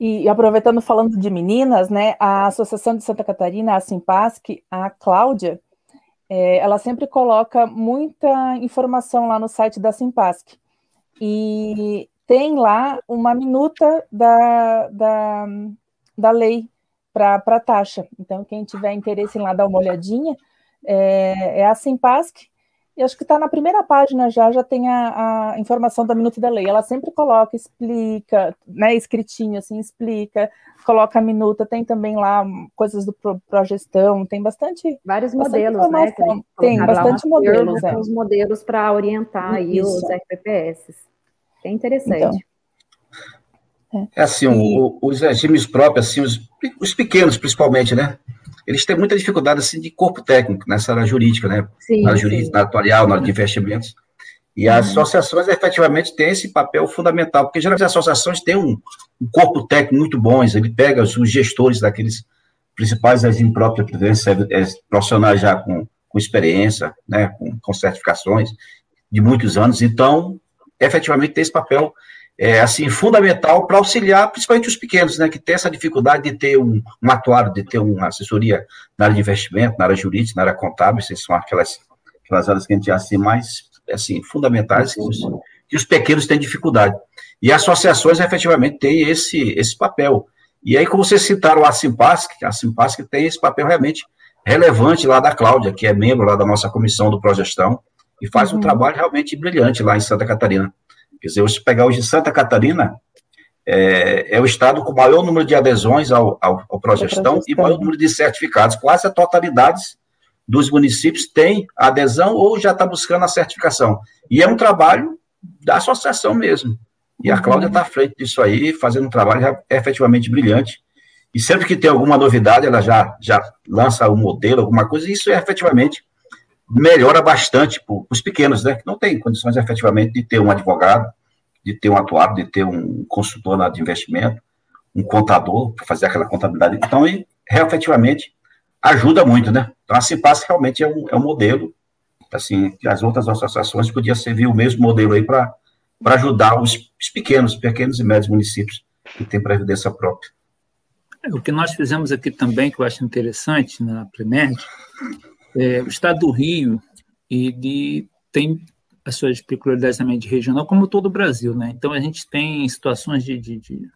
E aproveitando falando de meninas, né, a Associação de Santa Catarina, a Simpasc, a Cláudia, é, ela sempre coloca muita informação lá no site da Simpasc. E tem lá uma minuta da, da, da lei para a taxa. Então, quem tiver interesse em lá dar uma olhadinha, é, é a Simpasc. e acho que está na primeira página já, já tem a, a, informação da minuta da lei. Ela sempre coloca, explica, né, escritinho assim, explica, coloca a minuta, tem também lá coisas do progestão, tem bastante.
Vários bastante modelos, né?
Tem bastante modelos.
É. Os modelos para orientar aí Isso. os RPPS. É interessante.
Então, é assim, e... o, os regimes próprios, assim, os, os pequenos principalmente, né? eles têm muita dificuldade assim, de corpo técnico nessa área jurídica, né? Sim, na área jurídica, na atuarial, na área de investimentos. E as uhum. associações efetivamente têm esse papel fundamental, porque geralmente as associações têm um, um corpo técnico muito bom, ele pega os, os gestores daqueles principais regimes próprios é, profissionais já com, com experiência, né, com, com certificações de muitos anos, então efetivamente tem esse papel é, assim, fundamental para auxiliar, principalmente os pequenos, né, que tem essa dificuldade de ter um, um atuário, de ter uma assessoria na área de investimento, na área jurídica, na área contábil, essas são aquelas, aquelas áreas que a gente acha assim, mais assim, fundamentais, que os, que os pequenos têm dificuldade. E as associações, efetivamente, têm esse, esse papel. E aí, como vocês citaram a Simpasc, a Simpasc tem esse papel realmente relevante lá da Cláudia, que é membro lá da nossa comissão do Progestão, e faz uhum. um trabalho realmente brilhante lá em Santa Catarina. Quer dizer, se pegar hoje Santa Catarina, é, é, o estado com o maior número de adesões ao, ao, ao Progestão e maior número de certificados. Quase a totalidade dos municípios tem adesão ou já está buscando a certificação. E é um trabalho da associação mesmo. E a. Cláudia está à frente disso aí, fazendo um trabalho efetivamente brilhante. E sempre que tem alguma novidade, ela já, já lança um modelo, alguma coisa, e isso é efetivamente melhora bastante para os pequenos, né, que não têm condições efetivamente de ter um advogado, de ter um atuário, de ter um consultor na de investimento, um contador para fazer aquela contabilidade. Então, e, efetivamente, ajuda muito, né? Então, a Cipas realmente é um, é um modelo, assim, que as outras associações podiam servir o mesmo modelo aí para ajudar os, os pequenos, pequenos e médios municípios que têm previdência própria.
É, o que nós fizemos aqui também, que eu acho interessante na Premed, é, o estado do Rio ele tem as suas peculiaridades também de regional, como todo o Brasil, né? Então a gente tem situações de, de, de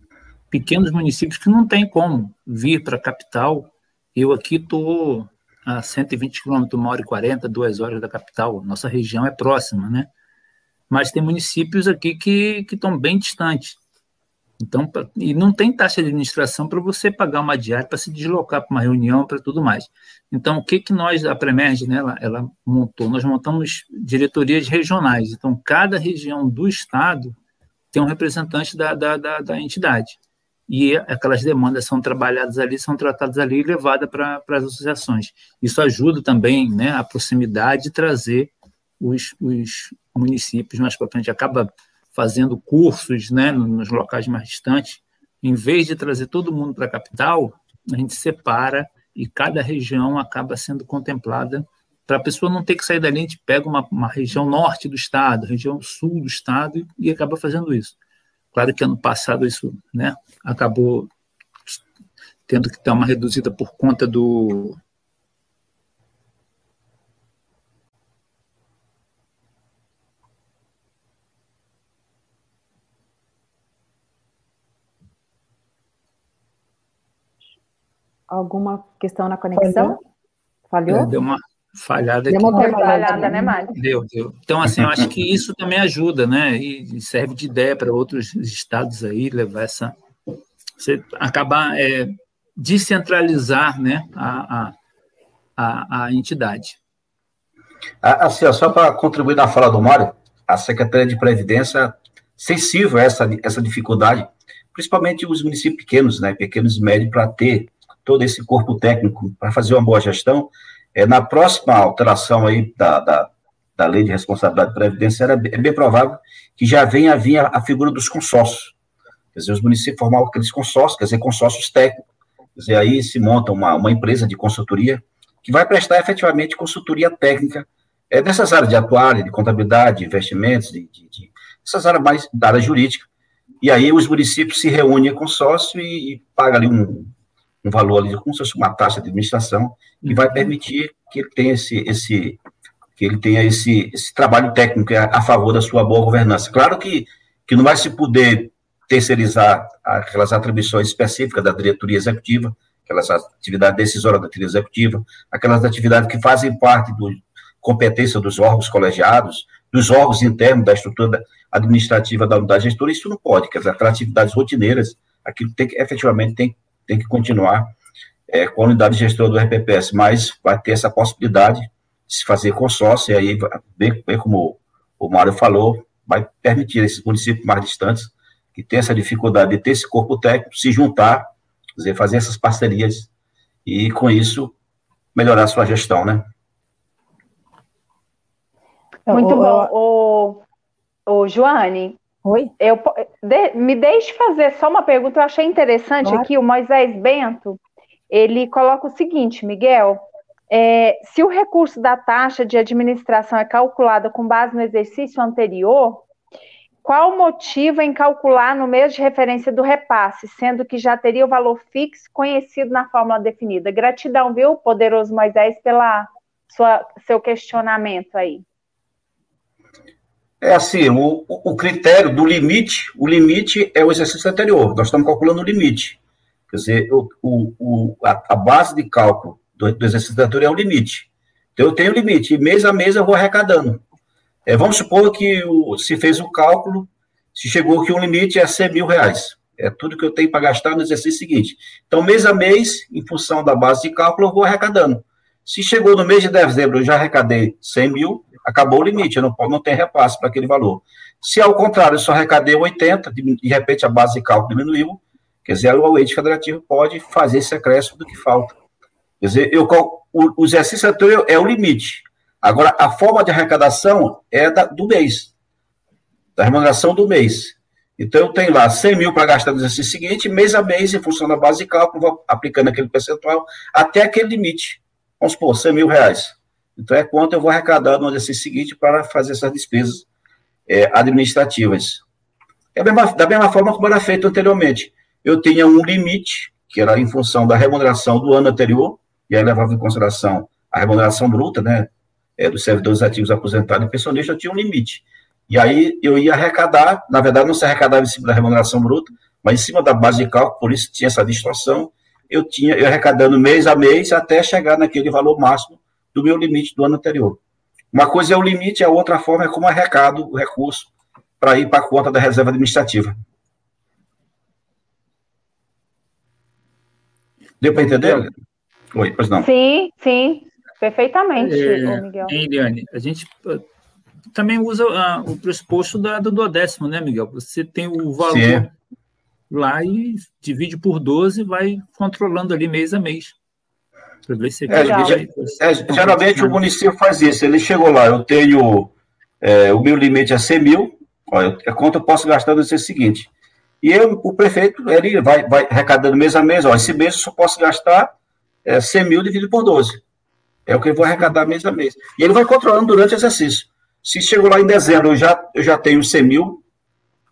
pequenos municípios que não tem como vir para a capital. Eu aqui estou a 120 quilômetros, uma hora e 40, duas horas da capital. Nossa região é próxima, né? Mas tem municípios aqui que estão bem distantes. Então, e não tem taxa de administração para você pagar uma diária para se deslocar para uma reunião, para tudo mais. Então, o que, que nós, a Premerge, né, ela, ela montou? Nós montamos diretorias regionais. Então, cada região do Estado tem um representante da, da, da, da entidade. E aquelas demandas são trabalhadas ali, são tratadas ali e levadas para, para as associações. Isso ajuda também né, a proximidade de trazer os, os municípios mais para frente. Acaba fazendo cursos né, nos locais mais distantes, em vez de trazer todo mundo para a capital, a gente separa e cada região acaba sendo contemplada para a pessoa não ter que sair dali, a gente pega uma, uma, região norte do estado, região sul do estado e, e acaba fazendo isso. Claro que ano passado isso né, acabou tendo que dar uma reduzida por conta do,
alguma questão na conexão? Falhou?
É, deu uma falhada
deu uma falhada, né,
Mário? Deu, deu. Então, assim, eu acho que isso também ajuda, né? E serve de ideia para outros estados aí, levar essa. Você acabar é, descentralizar né, a, a, a, a entidade.
Assim, só para contribuir na fala do Mário, a Secretaria de Previdência sensível a essa, essa dificuldade, principalmente os municípios pequenos, né, pequenos e médios, para ter todo esse corpo técnico para fazer uma boa gestão, é, na próxima alteração aí da, da, da lei de responsabilidade previdenciária, é bem provável que já venha a vir a, a figura dos consórcios. Quer dizer, os municípios formavam aqueles consórcios, quer dizer, consórcios técnicos. Quer dizer, aí se monta uma, uma empresa de consultoria que vai prestar efetivamente consultoria técnica é, nessas áreas de atuária, de contabilidade, de investimentos, de, de, de, essas áreas mais da área jurídica. E aí os municípios se reúnem em consórcio e, e pagam ali um, um valor ali, como se fosse uma taxa de administração, que vai uhum. permitir que ele tenha esse, esse que ele tenha esse, esse trabalho técnico a, a, favor da sua boa governança. Claro que, que não vai se poder terceirizar aquelas atribuições específicas da diretoria executiva, aquelas atividades decisórias da diretoria executiva, aquelas atividades que fazem parte do, competência dos órgãos colegiados, dos órgãos internos da estrutura administrativa da unidade gestora, isso não pode, quer dizer, aquelas atividades rotineiras, aquilo tem que, efetivamente tem, tem que continuar é, com a unidade gestora do RPPS, mas vai ter essa possibilidade de se fazer consórcio, e aí, bem, bem como o Mário falou, vai permitir esses municípios mais distantes, que tem essa dificuldade de ter esse corpo técnico, se juntar, dizer, fazer essas parcerias, e com isso, melhorar a sua gestão, né?
Muito bom. O, o Joane,
Oi?
Eu, de, me deixe fazer só uma pergunta, eu achei interessante claro. aqui, o Moisés Bento, ele coloca o seguinte, Miguel, é, se o recurso da taxa de administração é calculado com base no exercício anterior, qual o motivo em calcular no mês de referência do repasse, sendo que já teria o valor fixo conhecido na fórmula definida? Gratidão, viu, poderoso Moisés, pela sua, seu questionamento aí.
É assim, o, o critério do limite, o limite é o exercício anterior, nós estamos calculando o limite. Quer dizer, o, o, a, a, base de cálculo do, do exercício anterior é o limite. Então, eu tenho limite, e mês a mês eu vou arrecadando. É, vamos supor que o, se fez o cálculo, se chegou que um limite é 100 mil reais. É tudo que eu tenho para gastar no exercício seguinte. Então, mês a mês, em função da base de cálculo, eu vou arrecadando. Se chegou no mês de dezembro, eu já arrecadei 100 mil, acabou o limite, não, não tem repasse para aquele valor. Se ao contrário, só arrecadei 80, de, de repente a base de cálculo diminuiu, quer dizer, o ente federativo pode fazer esse acréscimo do que falta. Quer dizer, eu, o, o exercício anterior é o limite. Agora, a forma de arrecadação é da, do mês, da remuneração do mês. Então, eu tenho lá 100 mil para gastar no exercício seguinte, mês a mês, em função da base de cálculo, vou aplicando aquele percentual até aquele limite. Vamos supor, 100 mil reais. Então, é quanto eu vou arrecadar no exercício seguinte para fazer essas despesas é, administrativas. É mesma, da mesma forma como era feito anteriormente. Eu tinha um limite, que era em função da remuneração do ano anterior, e aí levava em consideração a remuneração bruta, né, é, dos servidores ativos aposentados e pensionistas, eu tinha um limite. E aí eu ia arrecadar, na verdade não se arrecadava em cima da remuneração bruta, mas em cima da base de cálculo, por isso tinha essa distorção, eu tinha eu arrecadando mês a mês até chegar naquele valor máximo do meu limite do ano anterior. Uma coisa é o limite, a outra forma é como arrecado o recurso para ir para a conta da reserva administrativa. Deu para entender? Oi, pois não.
Sim, sim, perfeitamente, é, Miguel.
Eliane, a gente uh, também usa uh, o pressuposto da, do duodécimo, né, Miguel? Você tem o valor sim. lá e divide por 12 e vai controlando ali mês a mês.
É, é, geralmente o município faz isso. Ele chegou lá, eu tenho é, o meu limite é 100 mil, olha, é quanto eu posso gastar no dia seguinte. E eu, o prefeito, ele vai, vai arrecadando mês a mês, ó, esse mês eu só posso gastar é, 100 mil dividido por 12. É o que eu vou arrecadar mês a mês. E ele vai controlando durante o exercício. Se chegou lá em dezembro, eu já, eu já tenho 100 mil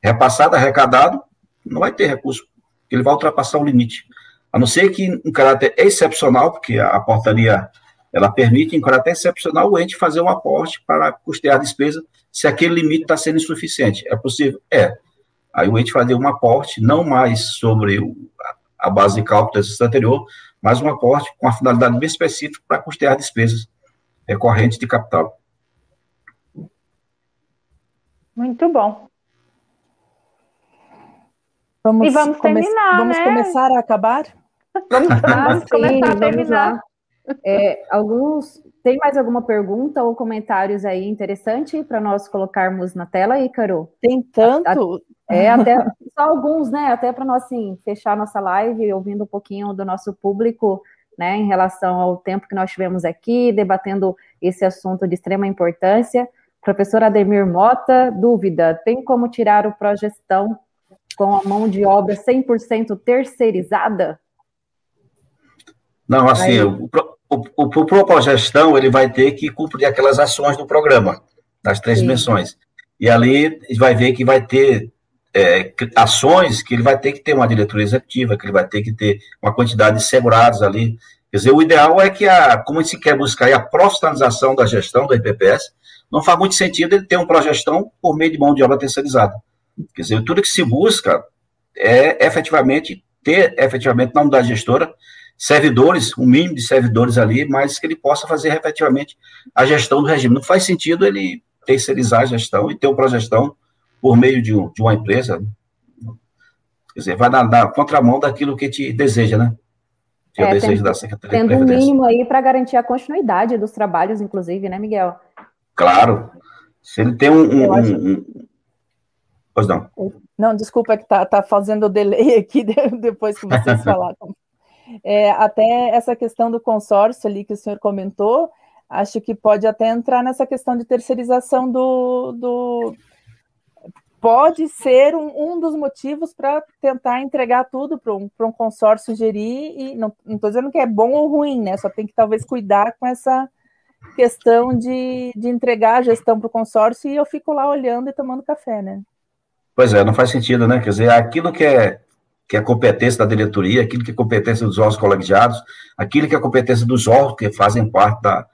repassado, arrecadado, não vai ter recurso, ele vai ultrapassar o limite. A não ser que em caráter excepcional, porque a portaria ela permite, em caráter excepcional, o ente fazer um aporte para custear a despesa se aquele limite está sendo insuficiente. É possível? É. Aí o ente fazer um aporte, não mais sobre o, a base de cálculo do exercício anterior, mas um aporte com a finalidade bem específica para custear despesas recorrentes de capital.
Muito bom.
Vamos e vamos terminar, Vamos né? começar a acabar?
Vamos, ah, sim, vamos lá. É, alguns. Tem mais alguma pergunta ou comentários aí interessante para nós colocarmos na tela, Ícaro?
Tem tanto.
A, é, até só alguns, né? Até para nós assim, fechar nossa live, ouvindo um pouquinho do nosso público, né, em relação ao tempo que nós tivemos aqui, debatendo esse assunto de extrema importância. Professor Ademir Mota, dúvida: tem como tirar o progestão com a mão de obra 100% terceirizada?
Não, assim, Aí... o, o, o, propogestão, ele vai ter que cumprir aquelas ações do programa, das três Sim. dimensões. E ali vai ver que vai ter é, ações que ele vai ter que ter uma diretoria executiva, que ele vai ter que ter uma quantidade de segurados ali. Quer dizer, o ideal é que, a, como se quer buscar a profissionalização da gestão do IPPS, não faz muito sentido ele ter um progestão por meio de mão de obra terceirizada. Quer dizer, tudo que se busca é efetivamente ter efetivamente na unidade gestora servidores, um mínimo de servidores ali, mas que ele possa fazer efetivamente a gestão do regime. Não faz sentido ele terceirizar a gestão e ter uma progestão por meio de, um, de uma empresa. Quer dizer, vai na contramão daquilo que te deseja, né?
Que é, o desejo da Secretaria tendo de Previdência. um mínimo aí para garantir a continuidade dos trabalhos, inclusive, né, Miguel?
Claro. Se ele tem um, um, um, Pois não.
Não, desculpa que tá, tá fazendo delay aqui depois que vocês falaram. É, até essa questão do consórcio ali que o senhor comentou, acho que pode até entrar nessa questão de terceirização do. do pode ser um, um dos motivos para tentar entregar tudo para um, um consórcio gerir, e não estou dizendo que é bom ou ruim, né? Só tem que talvez cuidar com essa questão de, de entregar a gestão para o consórcio e eu fico lá olhando e tomando café, né?
Pois é, não faz sentido, né? Quer dizer, aquilo que é que é competência da diretoria, aquilo que é competência dos órgãos colegiados, aquilo que é competência dos órgãos que fazem parte da,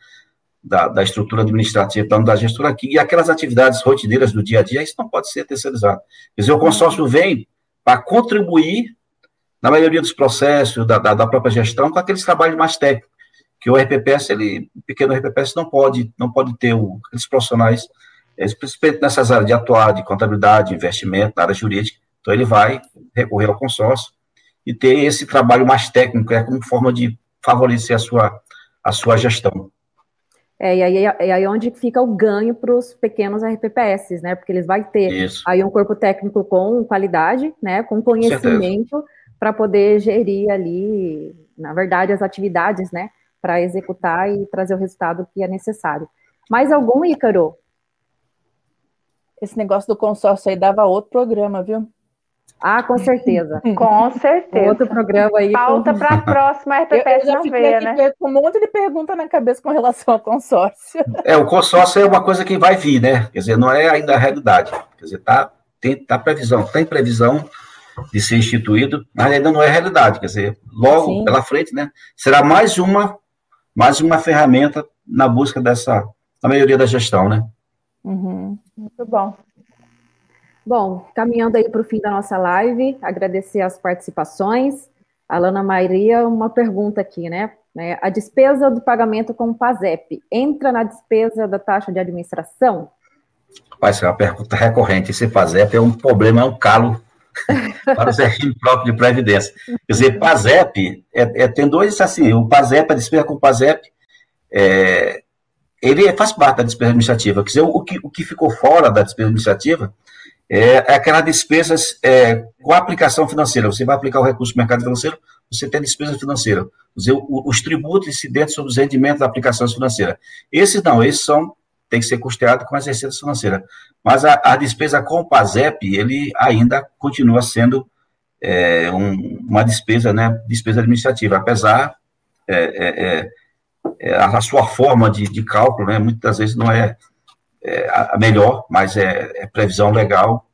da, da estrutura administrativa, então, da gestora aqui, e aquelas atividades rotineiras do dia a dia, isso não pode ser terceirizado. Quer dizer, o consórcio vem para contribuir na maioria dos processos da, da, da, própria gestão com aqueles trabalhos mais técnicos, que o RPPS, ele, o pequeno RPPS não pode, não pode ter o, aqueles profissionais, principalmente nessas áreas de atuar, de contabilidade, investimento, área jurídica, então, ele vai recorrer ao consórcio e ter esse trabalho mais técnico, é como forma de favorecer a sua, a sua gestão.
É, e aí, é aí onde fica o ganho para os pequenos RPPS, né? Porque eles vão ter Isso. aí um corpo técnico com qualidade, né? Com conhecimento para poder gerir ali, na verdade, as atividades, né? Para executar e trazer o resultado que é necessário. Mais algum, Ícaro?
Esse negócio do consórcio aí dava outro programa, viu?
Ah, com certeza.
Com certeza.
Outro programa aí.
Falta para a próxima RPPS eu, eu veia, né?
Com um monte de pergunta na cabeça com relação ao consórcio.
É, o consórcio é uma coisa que vai vir, né? Quer dizer, não é ainda a realidade. Quer dizer, tá, tem tá previsão, tem previsão de ser instituído, mas ainda não é realidade. Quer dizer, logo Sim. pela frente, né? Será mais uma, mais uma ferramenta na busca dessa, na maioria da gestão, né?
Uhum. Muito bom.
Bom, caminhando aí para o fim da nossa live, agradecer as participações. Alana Maria, uma pergunta aqui, né? É, a despesa do pagamento com o PASEP entra na despesa da taxa de administração?
Ser é uma pergunta recorrente. Esse PASEP é um problema, é um calo para o regime próprio de previdência. Quer dizer, PASEP, é, é, tem dois, assim, o PASEP, a despesa com o PASEP, é, ele faz parte da despesa administrativa. Quer dizer, o que, o que ficou fora da despesa administrativa é, é aquela despesa é, com a aplicação financeira. Você vai aplicar o recurso do mercado financeiro, você tem despesa financeira. Dizer, os tributos incidentes sobre os rendimentos da aplicação financeira. Esses não, esses são, tem que ser custeado com as receitas financeiras. Mas a, a despesa com o PASEP, ele ainda continua sendo é, um, uma despesa, né, despesa administrativa, apesar é, é, é a sua forma de, de cálculo, né, muitas vezes não é é, a melhor, mas é, é, previsão legal.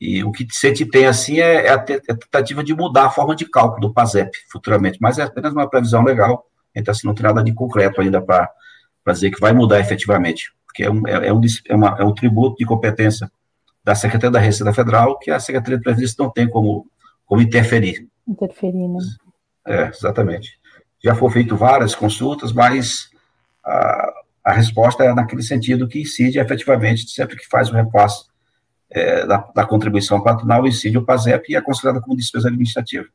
E o que se a gente tem assim é, é, a, é a tentativa de mudar a forma de cálculo do PASEP futuramente, mas é apenas uma previsão legal. Então, assim, não tem nada de concreto ainda para dizer que vai mudar efetivamente, porque é um, é, é, um, é, uma, é um tributo de competência da Secretaria da Receita Federal que a Secretaria de Previdência não tem como, como interferir.
Interferir, né?
É, exatamente. Já foram feitas várias consultas, mas a, a resposta é naquele sentido que incide efetivamente, sempre que faz o repasse é, da, da, contribuição patronal, incide o PASEP e é considerada como despesa administrativa.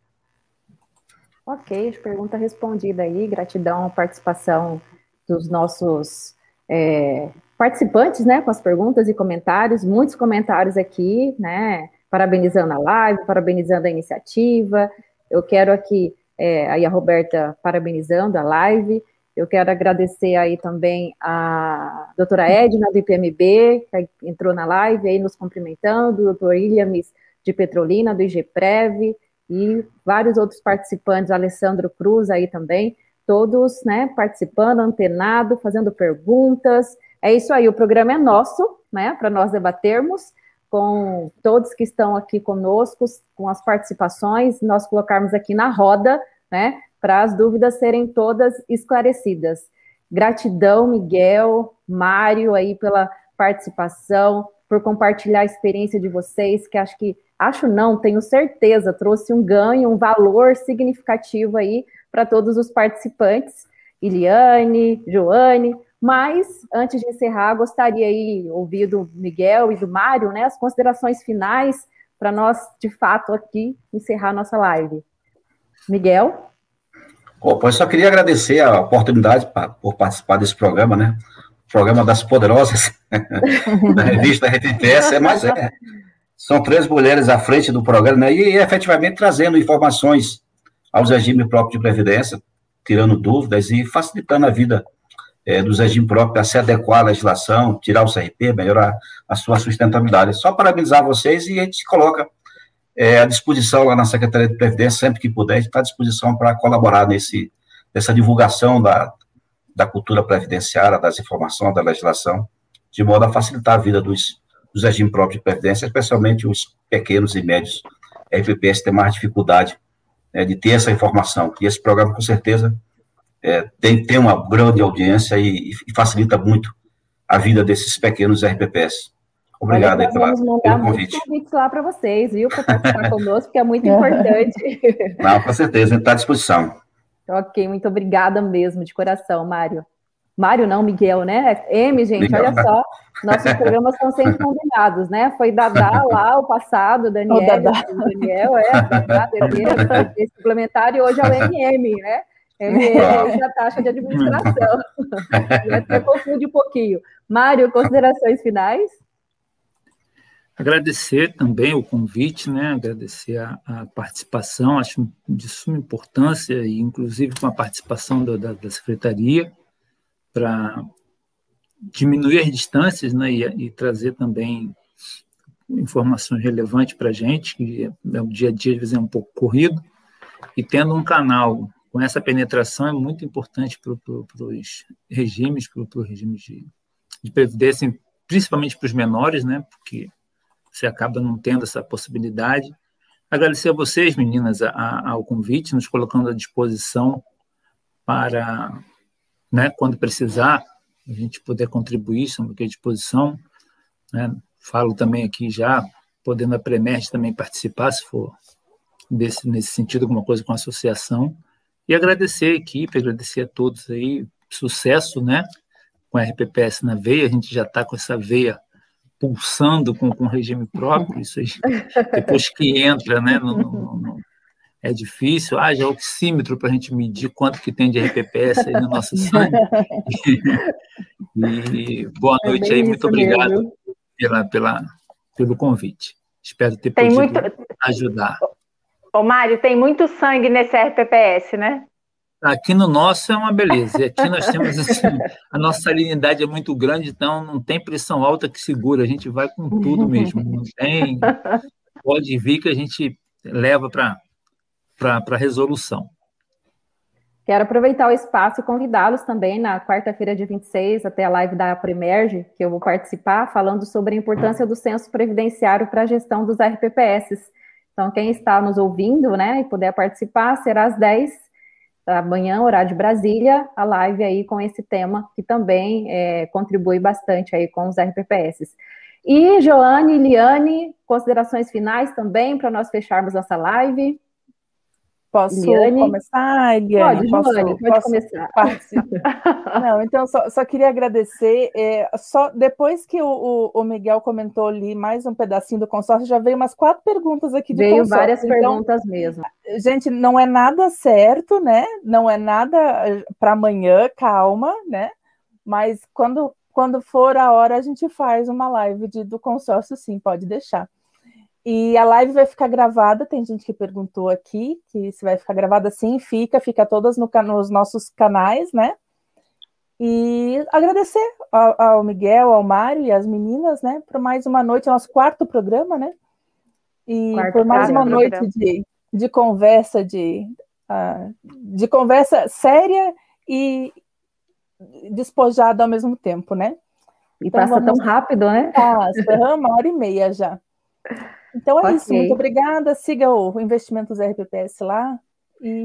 Ok, pergunta respondida aí, gratidão à participação dos nossos é, participantes, né, com as perguntas e comentários, muitos comentários aqui, né, parabenizando a live, parabenizando a iniciativa, eu quero aqui, é, aí a Roberta parabenizando a live, eu quero agradecer aí também a doutora Edna, do IPMB, que entrou na live aí nos cumprimentando, o doutor Williams, de Petrolina, do IGPREV, e vários outros participantes, Alessandro Cruz aí também, todos, né, participando, antenado, fazendo perguntas. É isso aí, o programa é nosso, né, para nós debatermos com todos que estão aqui conosco, com as participações, nós colocarmos aqui na roda, né, para as dúvidas serem todas esclarecidas. Gratidão, Miguel, Mário, aí pela participação, por compartilhar a experiência de vocês, que acho que, acho não, tenho certeza, trouxe um ganho, um valor significativo aí para todos os participantes, Iliane, Joane, mas, antes de encerrar, gostaria aí ouvir do Miguel e do Mário, né, as considerações finais para nós, de fato, aqui encerrar nossa live. Miguel?
Opa, eu só queria agradecer a oportunidade pra, por participar desse programa, né? Programa das Poderosas, da revista RTPS, é, mas é, são três mulheres à frente do programa, né? E, e efetivamente trazendo informações aos regimes próprios de previdência, tirando dúvidas e facilitando a vida é, dos regimes próprios a se adequar à legislação, tirar o CRP, melhorar a sua sustentabilidade. Só parabenizar vocês e a gente se coloca é, à disposição lá na Secretaria de Previdência, sempre que puder, está à disposição para colaborar nesse, nessa divulgação da, da cultura previdenciária, das informações, da legislação, de modo a facilitar a vida dos, dos regimes próprios de previdência, especialmente os pequenos e médios RPPS têm mais dificuldade né, de ter essa informação. E esse programa, com certeza, é, tem, tem uma grande audiência e, e, facilita muito a vida desses pequenos RPPs. Obrigado
aí pela, pelo convite. convites lá para vocês, viu, para participar conosco, que é muito importante.
Não, com certeza, a gente está à disposição.
Ok, muito obrigada mesmo, de coração, Mário. Mário não, Miguel, né? M, gente, Miguel, olha só, nossos programas estão sempre combinados, né? Foi Dadá lá, o passado, Daniel, o Daniel, é, Dadá, esse suplementar, e hoje é o MM, né? ME a taxa de administração. Até confunde um pouquinho. Mário, considerações finais?
Agradecer também o convite, né? agradecer a, a, participação, acho de suma importância, e inclusive com a participação do, da, da, Secretaria, para diminuir as distâncias né? e, e trazer também informações relevantes para a gente, que é, o dia a dia às vezes é um pouco corrido, e tendo um canal com essa penetração é muito importante para pro, os regimes, para o regime de, de previdência, principalmente para os menores, né? Porque você acaba não tendo essa possibilidade. Agradecer a vocês, meninas, a, a, ao convite, nos colocando à disposição para, né, quando precisar, a gente poder contribuir, estamos aqui à disposição. Né? Falo também aqui já, podendo a Premerge também participar, se for desse, nesse sentido, alguma coisa com a associação. E agradecer a equipe, agradecer a todos aí, sucesso, né? Com a RPPS na veia, a gente já está com essa veia pulsando com, com regime próprio, isso aí, depois que entra, né? No, no, no, é difícil, ah, já é oxímetro para a gente medir quanto que tem de RPPS aí no nosso sangue. e, boa é noite é aí, muito obrigado pela, pela, pelo convite. Espero ter tem podido muito... ajudar.
Ô, Mário, tem muito sangue nesse RPPS, né?
Aqui no nosso é uma beleza. Aqui nós temos assim, a nossa salinidade é muito grande, então não tem pressão alta que segura. A gente vai com tudo mesmo. Não tem. Pode vir que a gente leva para a resolução.
Quero aproveitar o espaço e convidá-los também na quarta-feira, de 26, até a live da Premerge, que eu vou participar, falando sobre a importância do censo previdenciário para a gestão dos RPPS. Então, quem está nos ouvindo, né, e puder participar, será às 10 da manhã, horário de Brasília, a live aí com esse tema, que também é, contribui bastante aí com os RPPS. E, Joane, Liane, considerações finais também, para nós fecharmos nossa live?
Posso Liane? começar, Eliane?
Pode, posso, pode posso começar.
Não, então, só, só queria agradecer. É, só Depois que o, o, o, Miguel comentou ali mais um pedacinho do consórcio, já veio umas quatro perguntas aqui de
veio
consórcio.
Veio várias então, perguntas mesmo.
Gente, não é nada certo, né? Não é nada eh, para amanhã, calma, né? Mas quando, quando for a hora, a gente faz uma live de, do consórcio, sim, pode deixar. E a live vai ficar gravada, tem gente que perguntou aqui que se vai ficar gravada sim, fica, fica todas no, nos nossos canais, né? E agradecer ao, ao, Miguel, ao Mário e às meninas, né, por mais uma noite, nosso quarto programa, né? E quarto por mais uma noite de, de conversa, de, uh, de conversa séria e despojada ao mesmo tempo, né?
E então, passa vamos... tão rápido, né?
Passa, uma hora e meia já. Então é okay. isso, muito obrigada. Siga o Investimentos RPPS lá.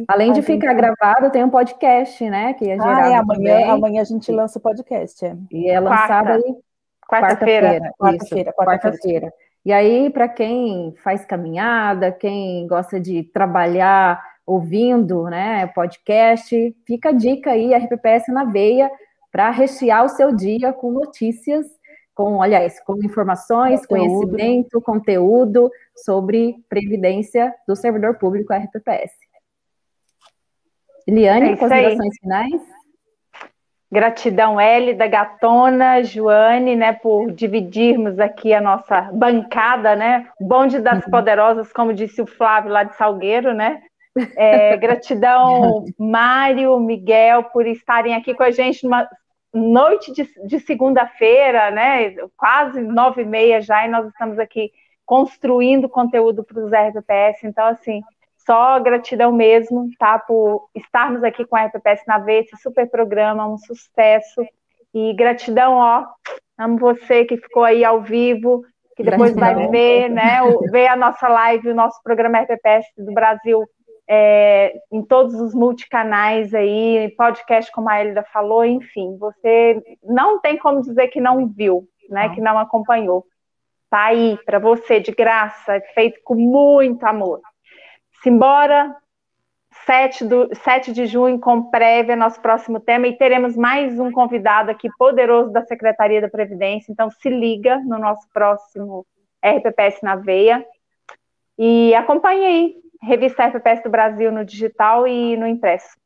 Além de ficar gente... gravado, tem um podcast, né? Que é gerado
ah, é, amanhã, amanhã a gente lança o podcast. É.
E é lançado aí quarta-feira. Quarta-feira, quarta-feira. E aí, para quem faz caminhada, quem gosta de trabalhar ouvindo, né, podcast, fica a dica aí, RPPS na veia, para rechear o seu dia com notícias, com, aliás, com informações, conteúdo. conhecimento, conteúdo sobre previdência do servidor público RPPS. Eliane, é considerações finais?
Gratidão, L, da Gatona, Joane, né, por dividirmos aqui a nossa bancada, né? Bonde das uhum. Poderosas, como disse o Flávio lá de Salgueiro, né? É, gratidão, Mário, Miguel, por estarem aqui com a gente numa noite de, de segunda-feira, né? Quase nove e meia já, e nós estamos aqui construindo conteúdo para os RPPS. Então, assim, só gratidão mesmo, tá? Por estarmos aqui com a RPPS na V, esse super programa, um sucesso. E gratidão, ó, amo você que ficou aí ao vivo, que depois gratidão. vai ver, né? ver a nossa live, o nosso programa RPPS do Brasil é, em todos os multicanais aí, podcast, como a Elida falou, enfim, você não tem como dizer que não viu, né? Que não acompanhou. Tá aí para você de graça, feito com muito amor. Simbora, 7, do, 7 de junho, com prévia, nosso próximo tema, e teremos mais um convidado aqui poderoso da Secretaria da Previdência, então se liga no nosso próximo RPPS na Veia. E acompanhe aí, Revista RPPS do Brasil no digital e no impresso.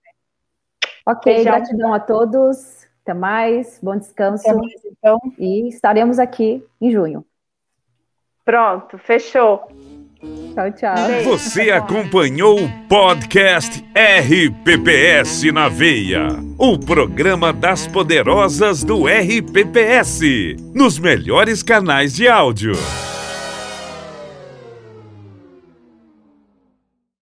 Ok, Beijão. gratidão a todos. Até mais, bom descanso. Mais, então. E estaremos aqui em junho.
Pronto, fechou.
Tchau, tchau.
Você acompanhou o podcast RPPS na Veia, o programa das poderosas do RPPS, nos melhores canais de áudio.